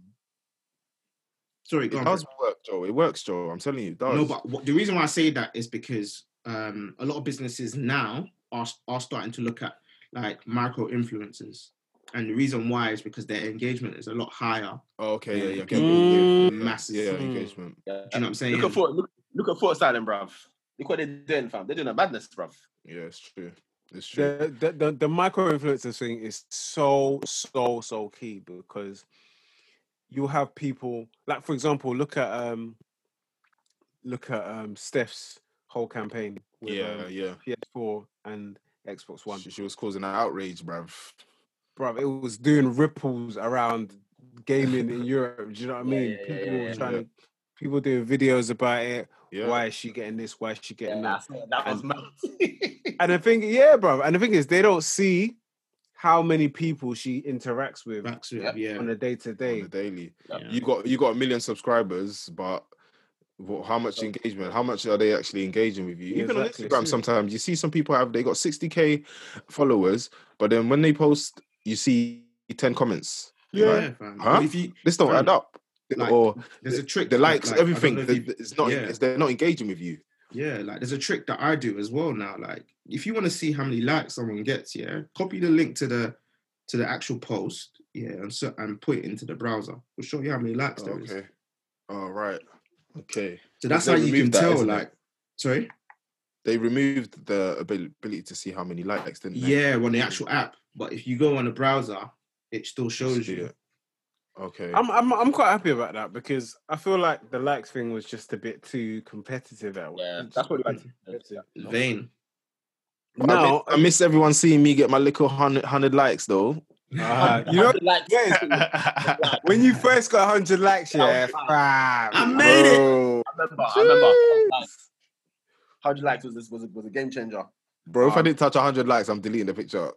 Sorry, go It on. does bro. work, Joe. It works, Joe. I'm telling you, it does. No, but what, the reason why I say that is because um, a lot of businesses now are are starting to look at like micro influencers, and the reason why is because their engagement is a lot higher. Oh, okay, yeah, Yeah, yeah, people okay. Mm. give masses. yeah, Mm. engagement. Yeah. Do you know what I'm saying? Look at Fort, look, look at Footasylum, bruv. Look what they're doing, fam. They're doing a madness, bruv. Yeah, it's true. It's true. The, the the the micro influencer thing is so so so key because you have people like for example look at um look at um Steph's whole campaign with yeah, um, yeah. PS4 and Xbox One. She, she was causing an outrage, bruv. Bro, it was doing ripples around gaming in [laughs] Europe. Do you know what I mean? yeah, yeah, people yeah, were trying Yeah. to people doing videos about it. Yeah. Why is she getting this? Why is she getting that? Yeah, that was mad. And the thing, yeah, bro. And the thing is, they don't see how many people she interacts with Backs with, Yep. yeah. on a day to On day. the daily. yeah. You got you got a million subscribers, but wha- how much engagement? How much are they actually engaging with you? Even exactly. on Instagram, mm. sometimes you see some people have they got 60k followers, but then when they post, you see 10 comments. Yeah, Like. Huh? If you, this don't Fam, add up. like, or there's a trick. the that, likes, like, everything. know you- It's not. yeah. It's, they're not engaging with you. Yeah, like there's a trick that I do as well now. Like if you want to see how many likes someone gets, yeah, copy the link to the to the actual post, yeah, and so and put it into the browser. We'll show you how many likes there is. Okay. All right. Okay. So that's how you can that, tell. isn't it? Like, sorry, they removed the ability to see how many likes, didn't they? Yeah, on the actual app. But if you go on a browser, it still shows you. it. Okay. I'm I'm I'm quite happy about that because I feel like the likes thing was just a bit too competitive. At Yeah, that's what way it too was. competitive. Vain. But I, Now, miss, I miss everyone seeing me get my little hundred, hundred likes though. uh, [laughs] you know, [laughs] like yeah, [laughs] when you first got 100 likes, yeah, That fam, I made it. Bro, I remember, I remember. I was like, How do you like was this was a, was a game changer? bro, if I Um, didn't touch hundred likes, I'm deleting the picture.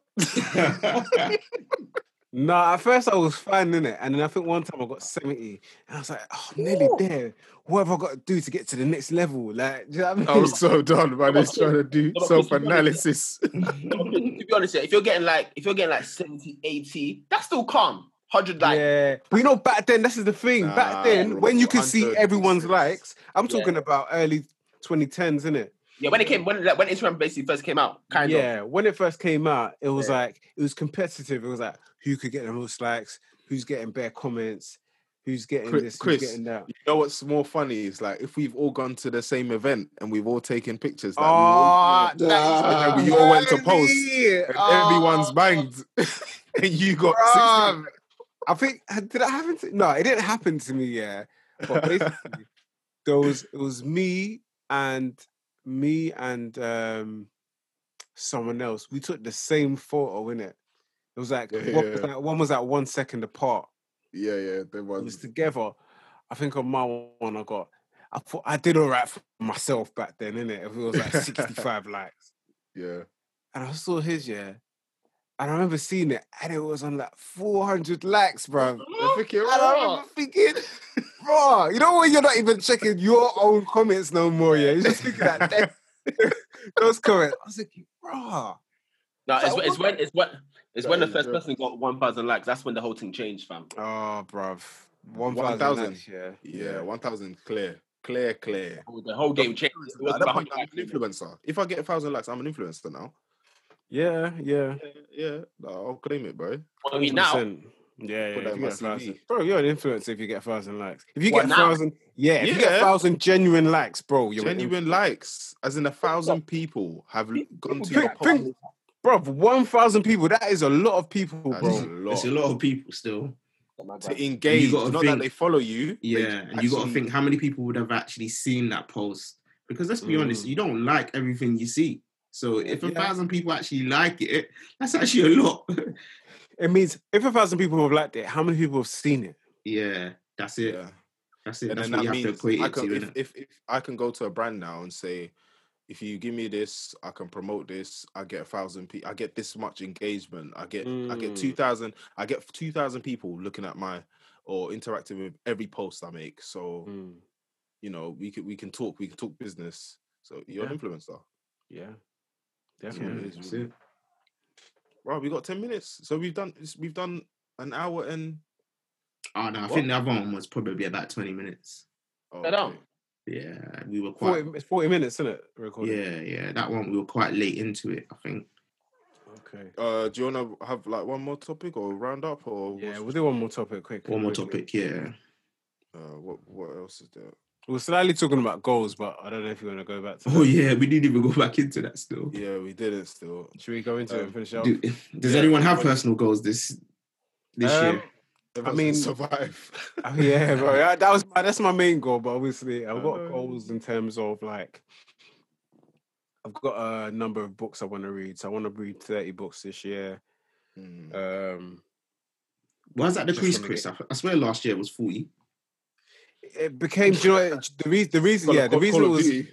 No, at first I was finding it, and then I think one time I got 70, and I was like, oh, I'm nearly there. What have I got to do to get to the next level? Like, do you know what I mean? I was so done, man. Just trying to do but self analysis. to be honest, if you're getting like if you're getting like 70, 80, that's still calm. 100 like yeah, but you know, back then, this is the thing. Nah, back then, when you could see everyone's likes, I'm Yeah. talking about early 2010s, isn't it? Yeah, when it came when like, when Instagram basically first came out, kind of. yeah, when it first came out, it was Yeah. like it was competitive. It was like who could get the most likes, who's getting bare comments, who's getting Chris- this, Chris, who's getting that. You know what's more funny is like if we've all gone to the same event and we've all taken pictures. Like, we all, Oh, that is and then we all went to post, crazy. and everyone's Oh, banged, [laughs] and you got bruv. I think did that happen to no, it didn't happen to me, yeah. But basically, [laughs] there was it was me and me and um someone else. We took the same photo in it. It was like, one, was Yeah. like one was like one second apart. 60. Yeah, yeah, there It was was. together. I think on my one I got I thought I did all right for myself back then, innit? If it was like [laughs] 65 likes. Yeah, And I saw his, yeah. And I remember seeing it, and it was on like 400 likes, bro. I think I remember thinking, bro, you know when you're not even checking your own comments no more, yeah? You're just thinking that they- those comments. I was thinking, bro. No, it's, So it's when it's when it's That when the first good. person got one thousand likes. That's when the whole thing changed, fam. Oh, bruv. 1,000 1,000. yeah. Yeah, one thousand clear, clear, clear. The whole game changed. It At wasn't that about point, I'm an liked it. influencer. If I get a thousand likes, I'm an influencer now. Yeah, yeah. Yeah, no, I'll claim it, bro. I mean, now 100%. Yeah, yeah. If you get thousand. CV. Bro, you're an influencer if you get a thousand likes. If you What, get a thousand, yeah, if you get a thousand genuine likes, bro, you're an Genuine likes, as in a thousand people have l- gone to your Think, post. bro, one thousand people. That is a lot of people, That bro. is a lot. It's a lot of people still. to engage. gotta Not think- that they follow you. Yeah, and you got to think how many people would have actually seen that post. Because let's be honest, Mm. you don't like everything you see. So if a Yeah. thousand people actually like it, that's actually a lot. [laughs] It means if a thousand people have liked it, how many people have seen it? yeah, that's it. Yeah. That's it. And That's then what you that have to means I can, to. if, if, if I can go to a brand now and say, if you give me this, I can promote this. I get a thousand people. I get this much engagement. I get I get Mm. two thousand. I get two thousand people looking at my or interacting with every post I make. So Mm, you know we can we can talk. We can talk business. So you're an influencer. yeah, Yeah, definitely. is, that's really. Right, we got ten minutes. So we've done we've done an hour and. Oh no, I What? think the other one was probably about 20 minutes. Oh, Sit down. okay. Yeah, we were quite 40, it's 40 minutes, isn't it? Recording. Yeah, yeah. That one we were quite late into it, I think. Okay. Uh, do you want to have like one more topic or round up or Yeah, we'll do one more topic quick. One more quickly. topic, yeah. uh, what what else is there? We're slightly talking about goals, but I don't know if you want to go back to Oh that. yeah, we didn't even go back into that still. Yeah, we didn't still. Should we go into it Um, and finish up? Do, does Yeah, anyone have what- personal goals this this Um, year? I mean- gonna survive. Oh, [laughs] yeah, bro. yeah, That was my, that's my main goal. But obviously, I've got Uh, goals in terms of like I've got a number of books I want to read. So I want to read thirty books this year. Mm. Um, Why is that just decreased, Chris? I, I swear last year was 40. It became. Do you know the reason? The reason, yeah, the reason Call it of was.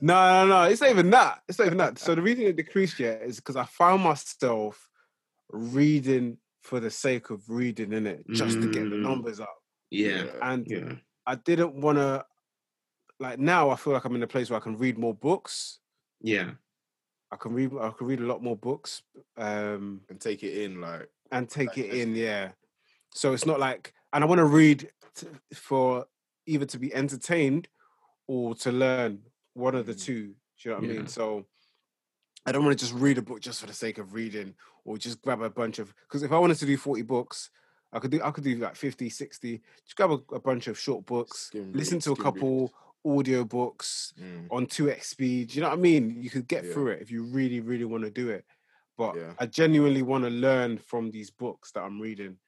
No, no, no. It's not even that. It's not even that. So the reason it decreased yet is because I found myself reading for the sake of reading in it, just to get the Mm. numbers up. Yeah, And yeah. I didn't want to. Like now, I feel like I'm in a place where I can read more books. Yeah. I can read. I can read a lot more books. Um, and take it in like and take it in. Yeah. So it's not like, and I want to read t- for either to be entertained or to learn. One of the Mm. two. Do you know what I mean? So I don't want to just read a book just for the sake of reading or just grab a bunch of. Because if I wanted to do forty books. I could do I could do like 50, 60, just grab a, a bunch of short books, listen to a read. couple audiobooks Mm, on 2x speed. You know what I mean? You could get Yeah. through it if you really, really want to do it. But Yeah. I genuinely want to learn from these books that I'm reading.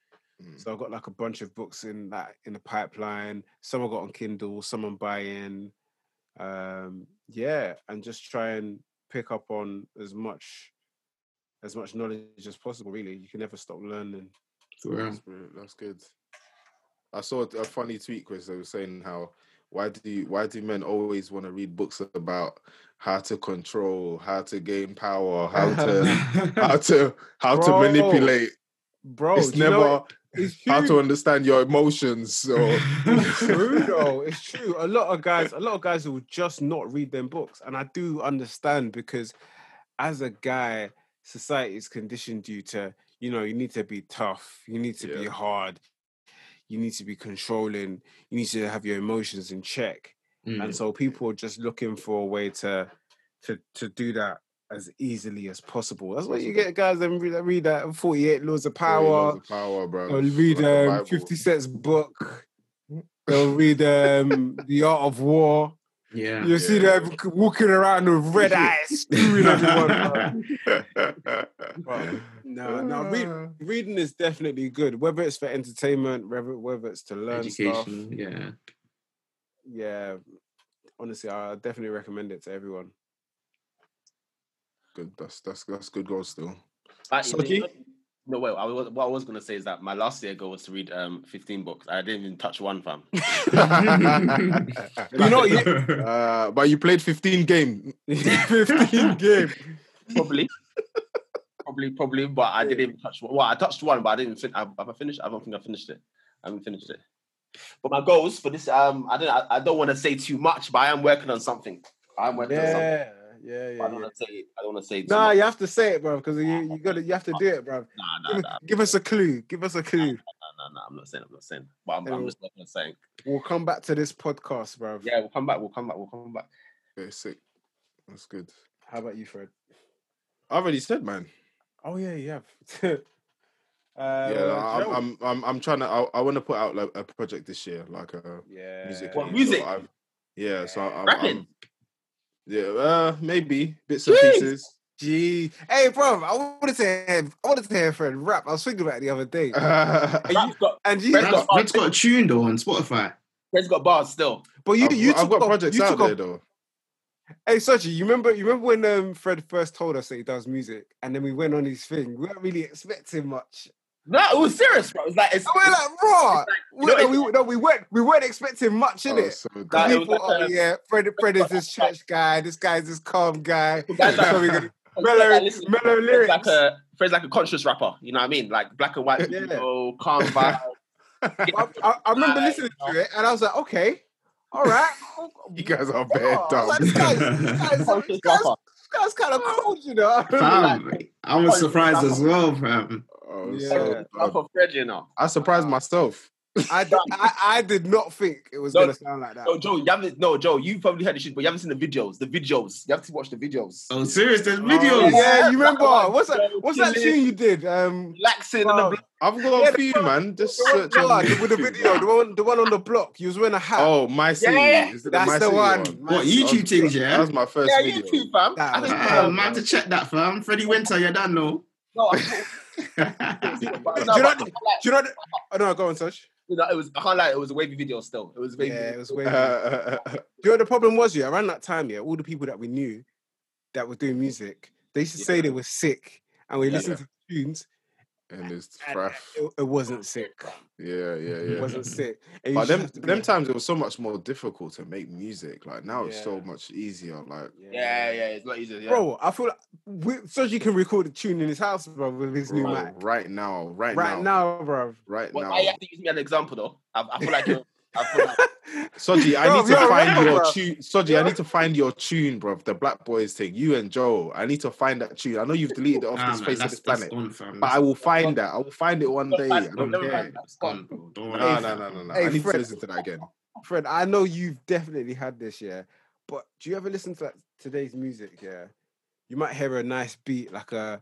Mm. So I've got like a bunch of books in that in the pipeline. Some I got on Kindle, some I'm buying. Um, yeah, and just try and pick up on as much as much knowledge as possible. Really, you can never stop learning. Real. That's, good. I saw a funny tweet, Chris. They were saying how why do you, why do men always want to read books about how to control, how to gain power, how to [laughs] how to how Bro. to manipulate? Bro, it's do you know never [laughs] how to understand your emotions. Or [laughs] It's true [laughs] though. It's true. A lot of guys, a lot of guys will just not read them books, and I do understand because as a guy, society's conditioned you to, you know, you need to be tough, you need to be hard, you need to be controlling, you need to have your emotions in check, Mm. and so people are just looking for a way to, to, to do that as easily as possible. That's what you get guys that read, that read that Forty Eight Laws of Power. loads of power, bro. They'll read Like um, 50 Cent's book. They'll read um, [laughs] The Art of War. yeah. You'll see Yeah. them walking around with red eyes, [laughs] screwing everyone. bro. No, no, read, reading is definitely good. Whether it's for entertainment, whether whether it's to learn stuff. Yeah. Yeah, honestly, I definitely recommend it to everyone. Good. That's that's that's good goal still. But, you no, wait. I was, what I was gonna say is that my last year goal was to read um 15 books. I didn't even touch one, fam. [laughs] You know, you, [laughs] uh, but you played 15 game. [laughs] 15 game. Probably. probably, probably, but I didn't even touch one. Well, I touched one, but I didn't fin- have, have I finished? I don't think I finished it. I haven't finished it. But my goals for this, um, I don't, I, I don't want to say too much, but I am working on something. I'm working on something. Yeah, yeah, But I don't yeah. want to say. I don't want to say. Nah, much. you have to say it, bro, because you you got to you have to do it, bro. Nah, nah, Give, nah, give us a clue. Give us a clue. nah, nah, nah. I'm not saying. I'm not saying. But I'm, I'm just not gonna say. We'll come back to this podcast, bro. Yeah, we'll come back. We'll come back. We'll come back. Okay, sick. That's good. How about you, Fred? I already said, man. Oh yeah, you have. uh, [laughs] yeah, I'm, I'm, I'm, I'm trying to. I, I want to put out like a project this year, like a yeah. music. What, music? I've- yeah, so I'm, Rapping. I'm- yeah, uh, maybe bits and pieces. Gee, hey, bro, I wanted to hear, I wanted to hear Fred rap. I was thinking about it the other day, [laughs] I've Rap's got, and you, Fred's Red's, Red's got a tune though on Spotify. Fred's got bars still. but you, you I've took got off- projects you out took there off- though. Hey, Soji, you remember? You remember when um, Fred first told us that he does music, and then we went on his thing. We weren't really expecting much. No, it was serious, bro. It's like it's. And we're like, bro, we, know, no, we, no, we weren't, we weren't expecting much in Oh, it. so Nah, it we thought, like oh yeah, Fred, [laughs] Fred is this church guy. This guy's this calm guy. [laughs] Guys like- So we gonna- [laughs] mellow- like, listen, mellow Fred's lyrics. Like a, Fred's like a conscious rapper. You know what I mean? Like black and white, Yeah. video, calm vibe. I, I, I remember listening to it, and I was like, okay, all right. you guys are bare I was dumb. like, this guy's, this guy's, conscious this guy's, this guy's kind of cool, you know. Fam, I was surprised as well, fam. Oh, Yeah. so Rapper dumb. for Fred, you know. I surprised myself. I, did, [laughs] I, I did not think it was No, gonna sound like that. No, Joe, you haven't. No, Joe, you probably heard the shit, but you haven't seen the videos. The videos. You have to watch the videos. Oh, serious? There's Oh, videos. yeah, you remember? [laughs] What's that? Joe, What's that chilling. tune you did? Um, Relaxing in the block. I've got Yeah, a the few, man. Just the search on with the video, the one, the one on the block. You was wearing a hat. Oh, my city. Yeah, that's My the City one. What My- YouTube things, Yeah, That yeah? was my first Yeah, video. YouTube, fam. That I was think- bad. Man, to check that, fam. Freddie Winter, you don't know. No, [laughs] Do you know? Do you know? Oh no, go on, Such. you know, it was. I can't lie. It was a wavy video still. It was a wavy. Yeah, it was way. Uh, Do you know what the problem was? Yeah, around that time, yeah, all the people that we knew that were doing music, they used to say they were sick, and we Yeah. listened to tunes, and it's and fraff. it, it wasn't sick. Yeah, yeah, It yeah. wasn't sick. But just them have to be them times it was so much more difficult to make music. Like now it's so much easier. Like Yeah, yeah, it's a lot easier. Yeah. Bro, I feel like we, Soji can record a tune in his house, bro, with his new bro, mic. right now, right, Right now, right now, bro. right Well, now. why you have to use me an example though? I, I feel like you're, I [laughs] Soji, I Bro, need to find real, your bro. tune. Soji, I need to find your tune, bro. The Black Boys thing. You and Joe. I need to find that tune. I know you've deleted it off Nah, this man, face of that's, this planet, gone, fam. but I will find that. I will find it one day. I don't never care. That's gone, bro. Don't worry. No, Hey, no, no, no, no. hey, I need Fred. to listen to that again. Fred, I know you've definitely had this, yeah. But do you ever listen to like, today's music? Yeah, you might hear a nice beat, like a,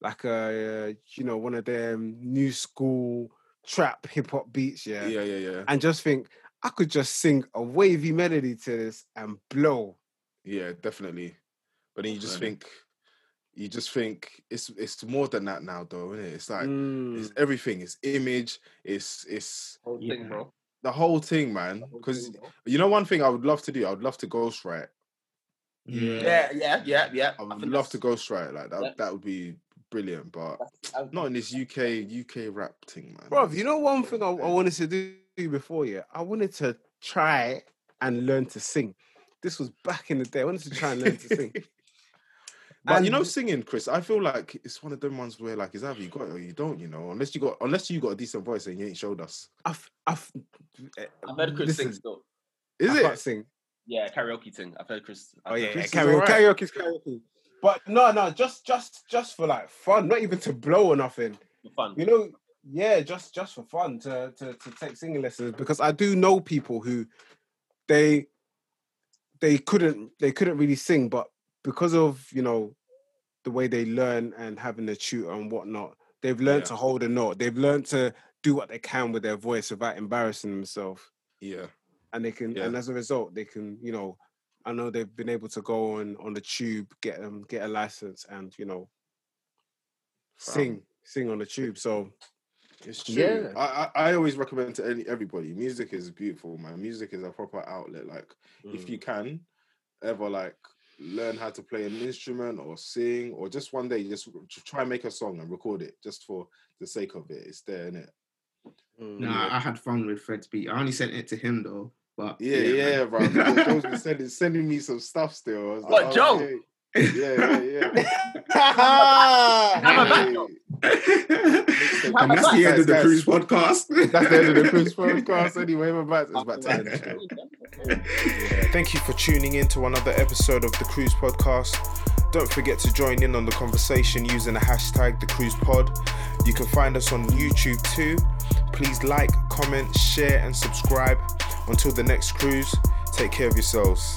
like a, uh, you know, one of them new school trap hip hop beats, yeah. Yeah, yeah, yeah. and just think, I could just sing a wavy melody to this and blow. Yeah, definitely. But then you just think, you just think it's it's more than that now, though, isn't it? It's like it's Mm. everything. It's image. It's it's Whole Yeah. thing, bro. the whole thing, man. Because you know, one thing I would love to do, I would love to ghostwrite. Yeah. Yeah, yeah, yeah, yeah. I would think love to that's- ghostwrite. Like that. yeah. That would be brilliant. But not in this UK UK rap thing, man. Bro, you know one thing I, I wanted to do before, yeah? I wanted to try and learn to sing. This was back in the day. I wanted to try and learn to sing. [laughs] But you know, singing, Chris, I feel like it's one of them ones where like it's either you got it or you don't, you know. Unless you got unless you got a decent voice and you ain't showed us. I've, I've, eh, I've heard Chris sing still. Is I it? can't sing. Yeah, karaoke thing. I've heard Chris. I've Oh yeah, yeah Chris is karaoke, alright. karaoke's karaoke. But no, no, just just just for like fun, not even to blow or nothing. for fun. You know, yeah, just just for fun to to to take singing lessons because I do know people who they they couldn't they couldn't really sing, but because of you know the way they learn and having a tutor and whatnot, they've learned Yeah. to hold a note. They've learned to do what they can with their voice without embarrassing themselves, Yeah. and they can. Yeah. And as a result, they can you know. I know they've been able to go on on the tube, get um get a license, and you know Fam. sing sing on the tube. So It's true. Yeah. I, I I always recommend to any, everybody. Music is beautiful, man. Music is a proper outlet. Like if mm. you can ever like learn how to play an instrument or sing or just one day just try and make a song and record it just for the sake of it. It's there, innit? Mm. Nah, I had fun with Fred's beat. I only sent it to him though. But Yeah, yeah, man. bro. Joe's [laughs] been sending sending me some stuff still. I was What, like, Joe? yeah, yeah, [laughs] yeah. yeah. Have a Hey, and that's the end of the cruise podcast. That's the end of the cruise [laughs] podcast. Anyway, my bad. It's about time. Yeah, thank you for tuning in to another episode of the Cruise Podcast. Don't forget to join in on the conversation using the hashtag the Cruise Pod. You can find us on YouTube too. Please like, comment, share, and subscribe. Until the next cruise, take care of yourselves.